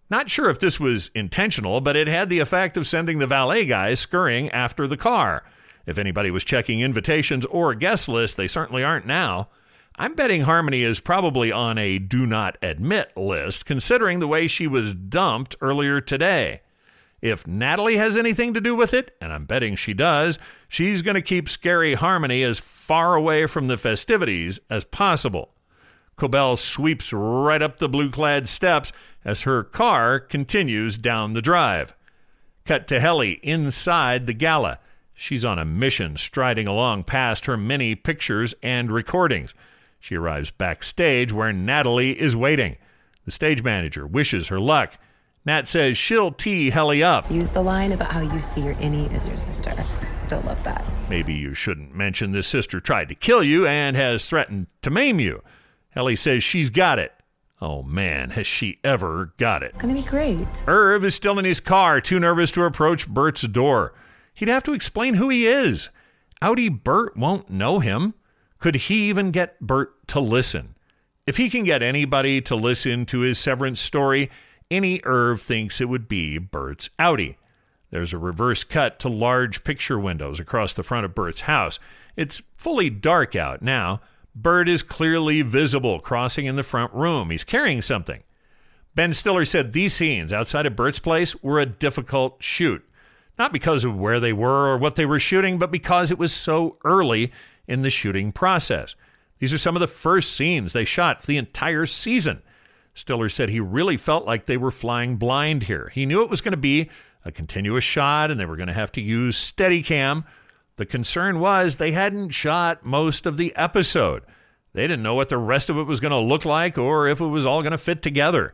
Not sure if this was intentional, but it had the effect of sending the valet guys scurrying after the car. If anybody was checking invitations or guest lists, they certainly aren't now. I'm betting Harmony is probably on a do not admit list, considering the way she was dumped earlier today. If Natalie has anything to do with it, and I'm betting she does, she's going to keep Scary Harmony as far away from the festivities as possible. Cobel sweeps right up the blue clad steps as her car continues down the drive. Cut to Helly inside the gala. She's on a mission, striding along past her many pictures and recordings. She arrives backstage where Natalie is waiting. The stage manager wishes her luck. Nat says she'll tee Helly up. Use the line about how you see your innie as your sister. They'll love that. Maybe you shouldn't mention this sister tried to kill you and has threatened to maim you. Helly says she's got it. Oh man, has she ever got it? It's going to be great. Irv is still in his car, too nervous to approach Burt's door. He'd have to explain who he is. Outie Burt won't know him. Could he even get Burt to listen? If he can get anybody to listen to his severance story, innie Irv thinks it would be Burt's outie. There's a reverse cut to large picture windows across the front of Burt's house. It's fully dark out now. Burt is clearly visible crossing in the front room. He's carrying something. Ben Stiller said these scenes outside of Burt's place were a difficult shoot. Not because of where they were or what they were shooting, but because it was so early in the shooting process. These are some of the first scenes they shot for the entire season. Stiller said he really felt like they were flying blind here. He knew it was going to be a continuous shot and they were going to have to use Steadicam. The concern was they hadn't shot most of the episode. They didn't know what the rest of it was going to look like or if it was all going to fit together.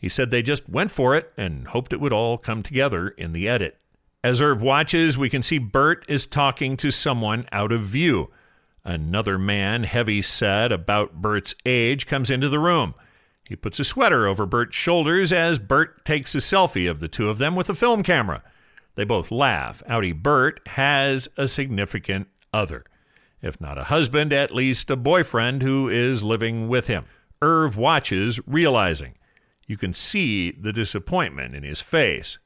He said they just went for it and hoped it would all come together in the edit. As Irv watches, we can see Burt is talking to someone out of view. Another man, heavy set, about Burt's age, comes into the room. He puts a sweater over Burt's shoulders as Burt takes a selfie of the two of them with a film camera. They both laugh. Outie Burt has a significant other. If not a husband, at least a boyfriend who is living with him. Irv watches, realizing. You can see the disappointment in his face.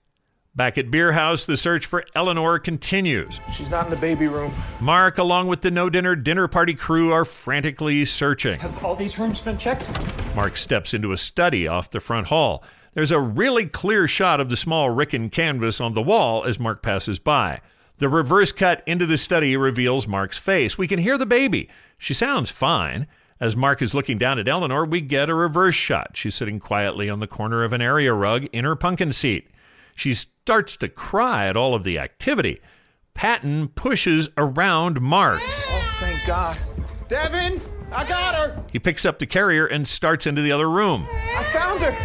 Back at Beer House, the search for Eleanor continues. She's not in the baby room. Mark, along with the no dinner dinner party crew, are frantically searching. Have all these rooms been checked? Mark steps into a study off the front hall. There's a really clear shot of the small Ricken canvas on the wall as Mark passes by. The reverse cut into the study reveals Mark's face. We can hear the baby. She sounds fine. As Mark is looking down at Eleanor, we get a reverse shot. She's sitting quietly on the corner of an area rug in her pumpkin seat. She starts to cry at all of the activity. Patton pushes around Mark. Oh, thank God. Devon, I got her. He picks up the carrier and starts into the other room. I found her.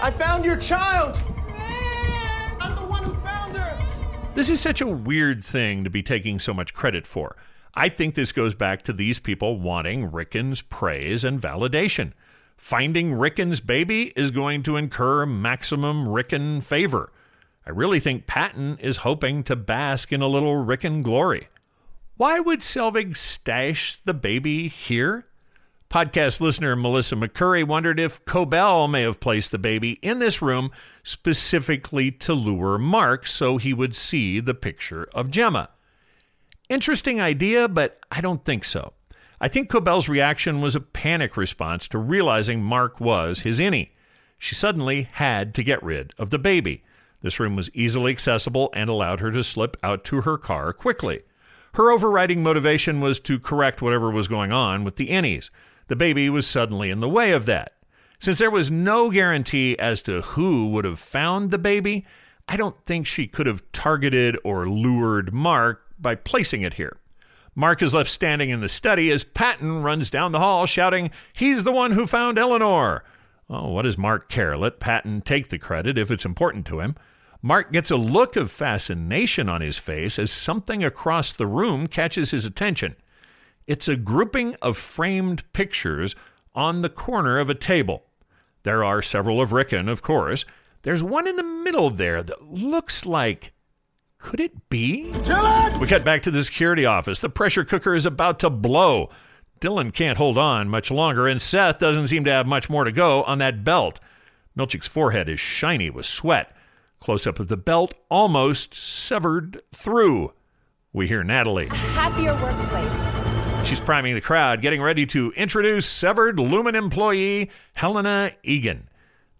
I found your child. I'm the one who found her. This is such a weird thing to be taking so much credit for. I think this goes back to these people wanting Ricken's praise and validation. Finding Ricken's baby is going to incur maximum Ricken favor. I really think Patton is hoping to bask in a little Ricken glory. Why would Selvig stash the baby here? Podcast listener Melissa McCurry wondered if Cobel may have placed the baby in this room specifically to lure Mark so he would see the picture of Gemma. Interesting idea, but I don't think so. I think Cobel's reaction was a panic response to realizing Mark was his innie. She suddenly had to get rid of the baby. This room was easily accessible and allowed her to slip out to her car quickly. Her overriding motivation was to correct whatever was going on with the innies. The baby was suddenly in the way of that. Since there was no guarantee as to who would have found the baby, I don't think she could have targeted or lured Mark by placing it here. Mark is left standing in the study as Patton runs down the hall shouting, He's the one who found Eleanor. Oh, what does Mark care? Let Patton take the credit if it's important to him. Mark gets a look of fascination on his face as something across the room catches his attention. It's a grouping of framed pictures on the corner of a table. There are several of Ricken, of course. There's one in the middle there that looks like. Could it be? Dylan! We cut back to the security office. The pressure cooker is about to blow. Dylan can't hold on much longer, and Seth doesn't seem to have much more to go on that belt. Milchick's forehead is shiny with sweat. Close up of the belt, almost severed through. We hear Natalie. Happier workplace. She's priming the crowd, getting ready to introduce severed Lumon employee Helena Eagan.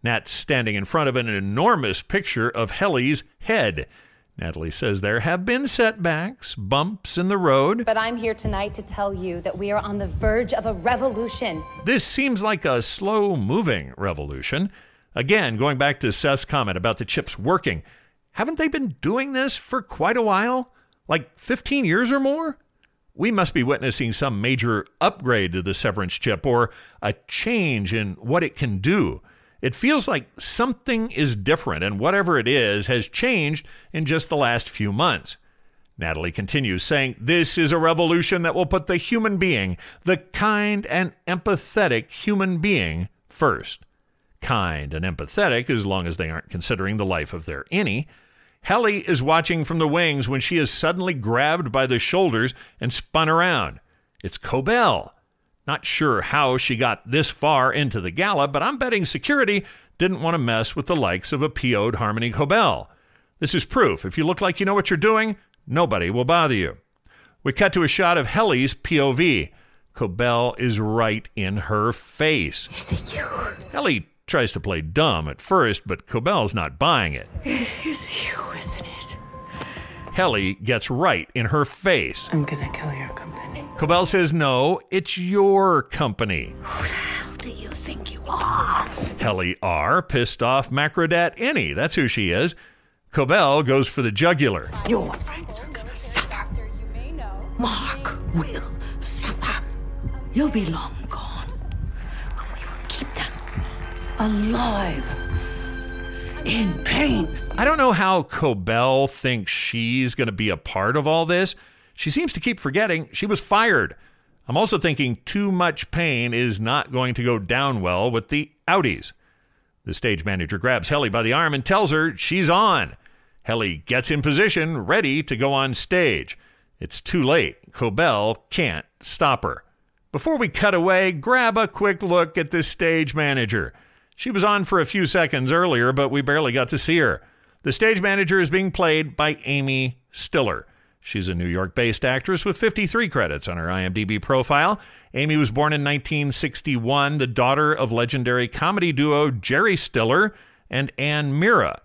Nat's standing in front of an enormous picture of Helly's head. Natalie says there have been setbacks, bumps in the road. But I'm here tonight to tell you that we are on the verge of a revolution. This seems like a slow moving revolution. Again, going back to Seth's comment about the chips working, haven't they been doing this for quite a while? Like 15 years or more? We must be witnessing some major upgrade to the severance chip or a change in what it can do. It feels like something is different, and whatever it is has changed in just the last few months. Natalie continues, saying, This is a revolution that will put the human being, the kind and empathetic human being, first kind and empathetic as long as they aren't considering the life of their innie. Helly is watching from the wings when she is suddenly grabbed by the shoulders and spun around. It's Cobel. Not sure how she got this far into the gala, but I'm betting security didn't want to mess with the likes of a PO'd Harmony Cobel. This is proof. If you look like you know what you're doing, nobody will bother you. We cut to a shot of Helly's POV. Cobel is right in her face. Is it you? Helly tries to play dumb at first, but Cobel's not buying it. It is you, isn't it? Helly gets right in her face. I'm gonna kill your company. Cobel says, No, it's your company. Who the hell do you think you are? Helly R, pissed off Macrodata Innie. That's who she is. Cobel goes for the jugular. Your friends are gonna suffer. Mark will suffer. You'll be long gone. Alive in pain. I don't know how Cobel thinks she's going to be a part of all this. She seems to keep forgetting she was fired. I'm also thinking too much pain is not going to go down well with the outies. The stage manager grabs Helly by the arm and tells her she's on. Helly gets in position, ready to go on stage. It's too late. Cobel can't stop her. Before we cut away, grab a quick look at the stage manager. She was on for a few seconds earlier, but we barely got to see her. The stage manager is being played by Amy Stiller. She's a New York based actress with 53 credits on her IMDb profile. Amy was born in 1961, the daughter of legendary comedy duo Jerry Stiller and Anne Meara,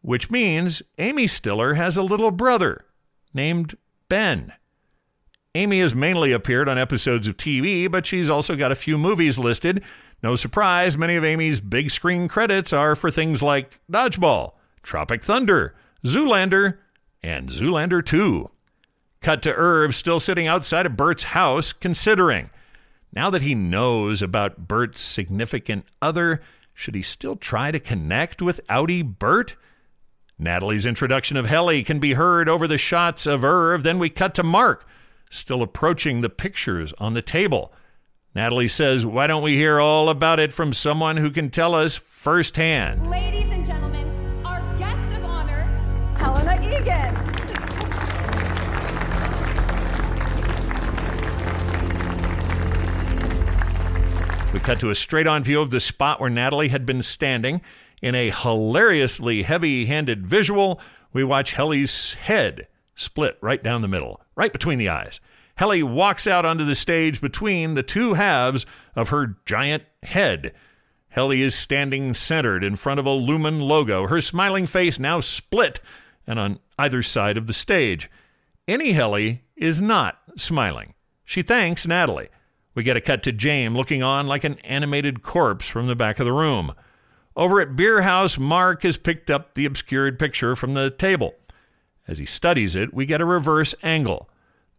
which means Amy Stiller has a little brother named Ben. Amy has mainly appeared on episodes of TV, but she's also got a few movies listed. No surprise, many of Amy's big screen credits are for things like Dodgeball, Tropic Thunder, Zoolander, and Zoolander 2. Cut to Irv still sitting outside of Burt's house, considering. Now that he knows about Burt's significant other, should he still try to connect with outie Burt? Natalie's introduction of Helly can be heard over the shots of Irv. Then we cut to Mark, still approaching the pictures on the table. Natalie says, Why don't we hear all about it from someone who can tell us firsthand? Ladies and gentlemen, our guest of honor, Helena Eagan. We cut to a straight on view of the spot where Natalie had been standing. In a hilariously heavy handed visual, we watch Helly's head split right down the middle, right between the eyes. Helly walks out onto the stage between the two halves of her giant head. Helly is standing centered in front of a Lumon logo, her smiling face now split and on either side of the stage. Innie Helly is not smiling. She thanks Natalie. We get a cut to James looking on like an animated corpse from the back of the room. Over at Beer House, Mark has picked up the obscured picture from the table. As he studies it, we get a reverse angle.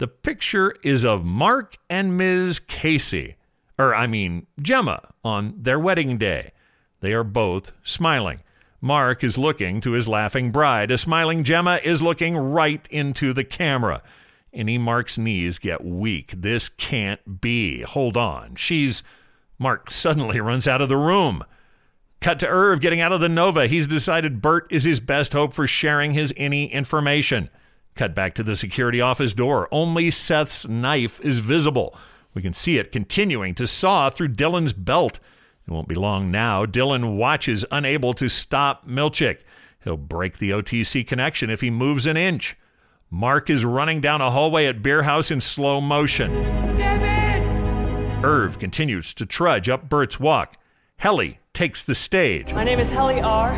The picture is of Mark and Ms. Casey, or I mean Gemma, on their wedding day. They are both smiling. Mark is looking to his laughing bride. A smiling Gemma is looking right into the camera. Innie Mark's knees get weak. This can't be. Hold on. She's. Mark suddenly runs out of the room. Cut to Irv getting out of the Nova. He's decided Burt is his best hope for sharing his innie information. Cut back to the security office door. Only Seth's knife is visible. We can see it continuing to saw through Dylan's belt. It won't be long now. Dylan watches, unable to stop Milchick. He'll break the OTC connection if he moves an inch. Mark is running down a hallway at Beer House in slow motion. David! Irv continues to trudge up Burt's walk. Helly takes the stage. My name is Helly R.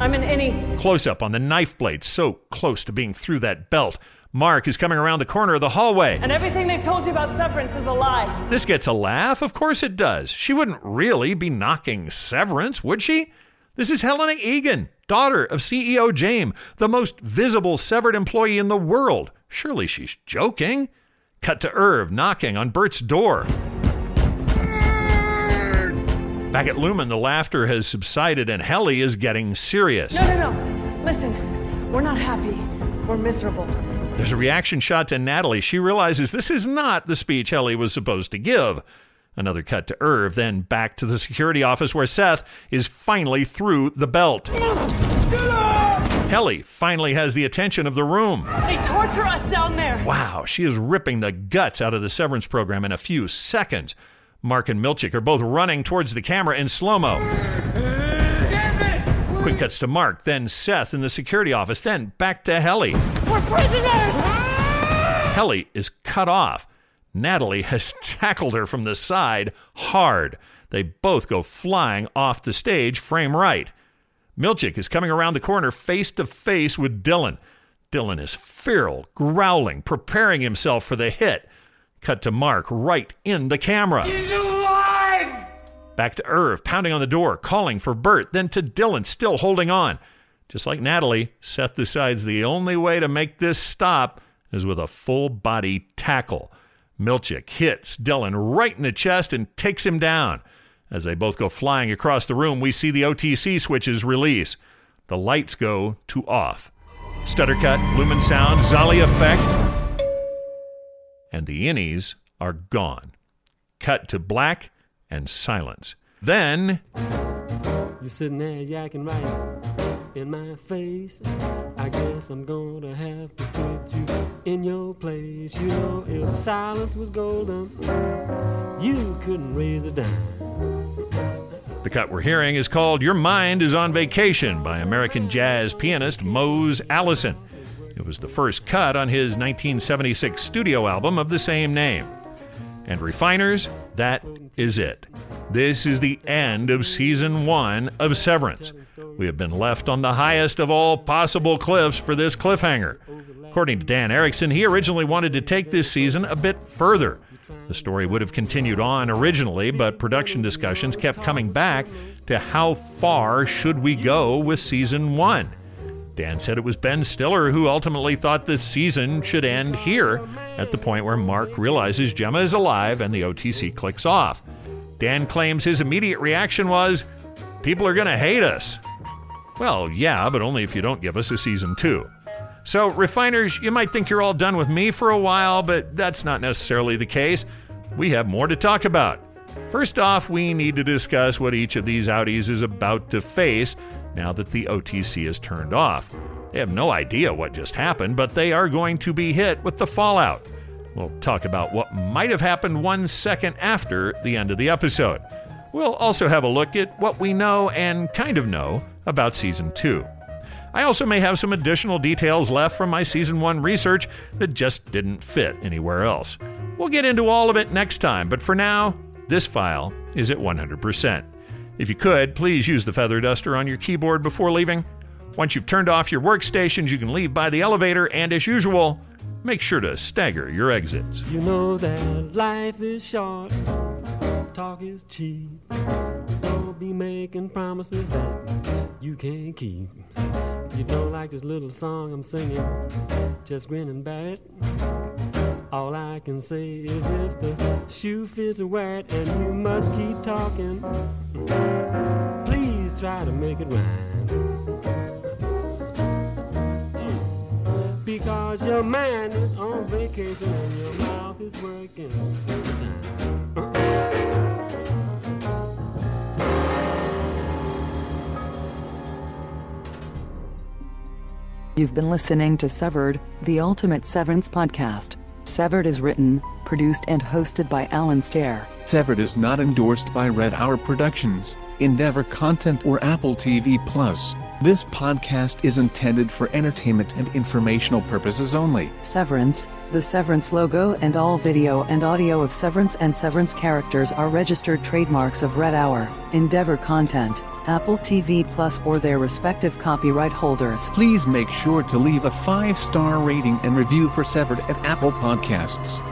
I'm an innie. Close up on the knife blade, so close to being through that belt. Mark is coming around the corner of the hallway. And everything they told you about Severance is a lie. This gets a laugh? Of course it does. She wouldn't really be knocking Severance, would she? This is Helena Eagan, daughter of CEO James, the most visible severed employee in the world. Surely she's joking. Cut to Irv knocking on Burt's door. Back at Lumon, the laughter has subsided and Helly is getting serious. No, no, no. Listen, we're not happy. We're miserable. There's a reaction shot to Natalie. She realizes this is not the speech Helly was supposed to give. Another cut to Irv, then back to the security office where Seth is finally through the belt. Helly finally has the attention of the room. They torture us down there. Wow, she is ripping the guts out of the severance program in a few seconds. Mark and Milchick are both running towards the camera in slow mo. Quick cuts to Mark, then Seth in the security office, then back to Helly. We're prisoners! Helly is cut off. Natalie has tackled her from the side hard. They both go flying off the stage, frame right. Milchick is coming around the corner face to face with Dylan. Dylan is feral, growling, preparing himself for the hit. Cut to Mark right in the camera. He's alive! Back to Irv, pounding on the door, calling for Burt, then to Dylan, still holding on. Just like Natalie, Seth decides the only way to make this stop is with a full body tackle. Milchick hits Dylan right in the chest and takes him down. As they both go flying across the room, we see the OTC switches release. The lights go to off. Stutter cut, Lumon sound, Zolly effect, and the innies are gone. Cut to black and silence. Then. You're sitting there yakking right in my face. I guess I'm gonna have to put you in your place. You know, if silence was golden, you couldn't raise a dime. The cut we're hearing is called Your Mind is on Vacation by American jazz pianist Mose Allison. It was the first cut on his 1976 studio album of the same name. And refiners, that is it. This is the end of season one of Severance. We have been left on the highest of all possible cliffs for this cliffhanger. According to Dan Erickson, he originally wanted to take this season a bit further. The story would have continued on originally, but production discussions kept coming back to how far should we go with season one. Dan said it was Ben Stiller who ultimately thought this season should end here, at the point where Mark realizes Gemma is alive and the OTC clicks off. Dan claims his immediate reaction was, People are going to hate us. Well, yeah, but only if you don't give us a season two. So, refiners, you might think you're all done with me for a while, but that's not necessarily the case. We have more to talk about. First off, we need to discuss what each of these outies is about to face now that the OTC is turned off. They have no idea what just happened, but they are going to be hit with the fallout. We'll talk about what might have happened one second after the end of the episode. We'll also have a look at what we know and kind of know about season 2. I also may have some additional details left from my season 1 research that just didn't fit anywhere else. We'll get into all of it next time, but for now, this file is at 100%. If you could, please use the feather duster on your keyboard before leaving. Once you've turned off your workstations, you can leave by the elevator, and as usual, make sure to stagger your exits. You know that life is short, talk is cheap. Don't be making promises that you can't keep. If You don't like this little song I'm singing, just grin and bear it. All I can say is if the shoe fits wet and you must keep talking, please try to make it rhyme. Because your mind is on vacation and your mouth is working You've been listening to Severed, the Ultimate Severance podcast. Severed is written, produced, and hosted by Alan Stair. Severed is not endorsed by Red Hour Productions, Endeavor Content, or Apple TV Plus. This podcast is intended for entertainment and informational purposes only. Severance, the Severance logo, and all video and audio of Severance and Severance characters are registered trademarks of Red Hour, Endeavor Content, Apple TV Plus, or their respective copyright holders. Please make sure to leave a five star rating and review for Severed at Apple Podcasts.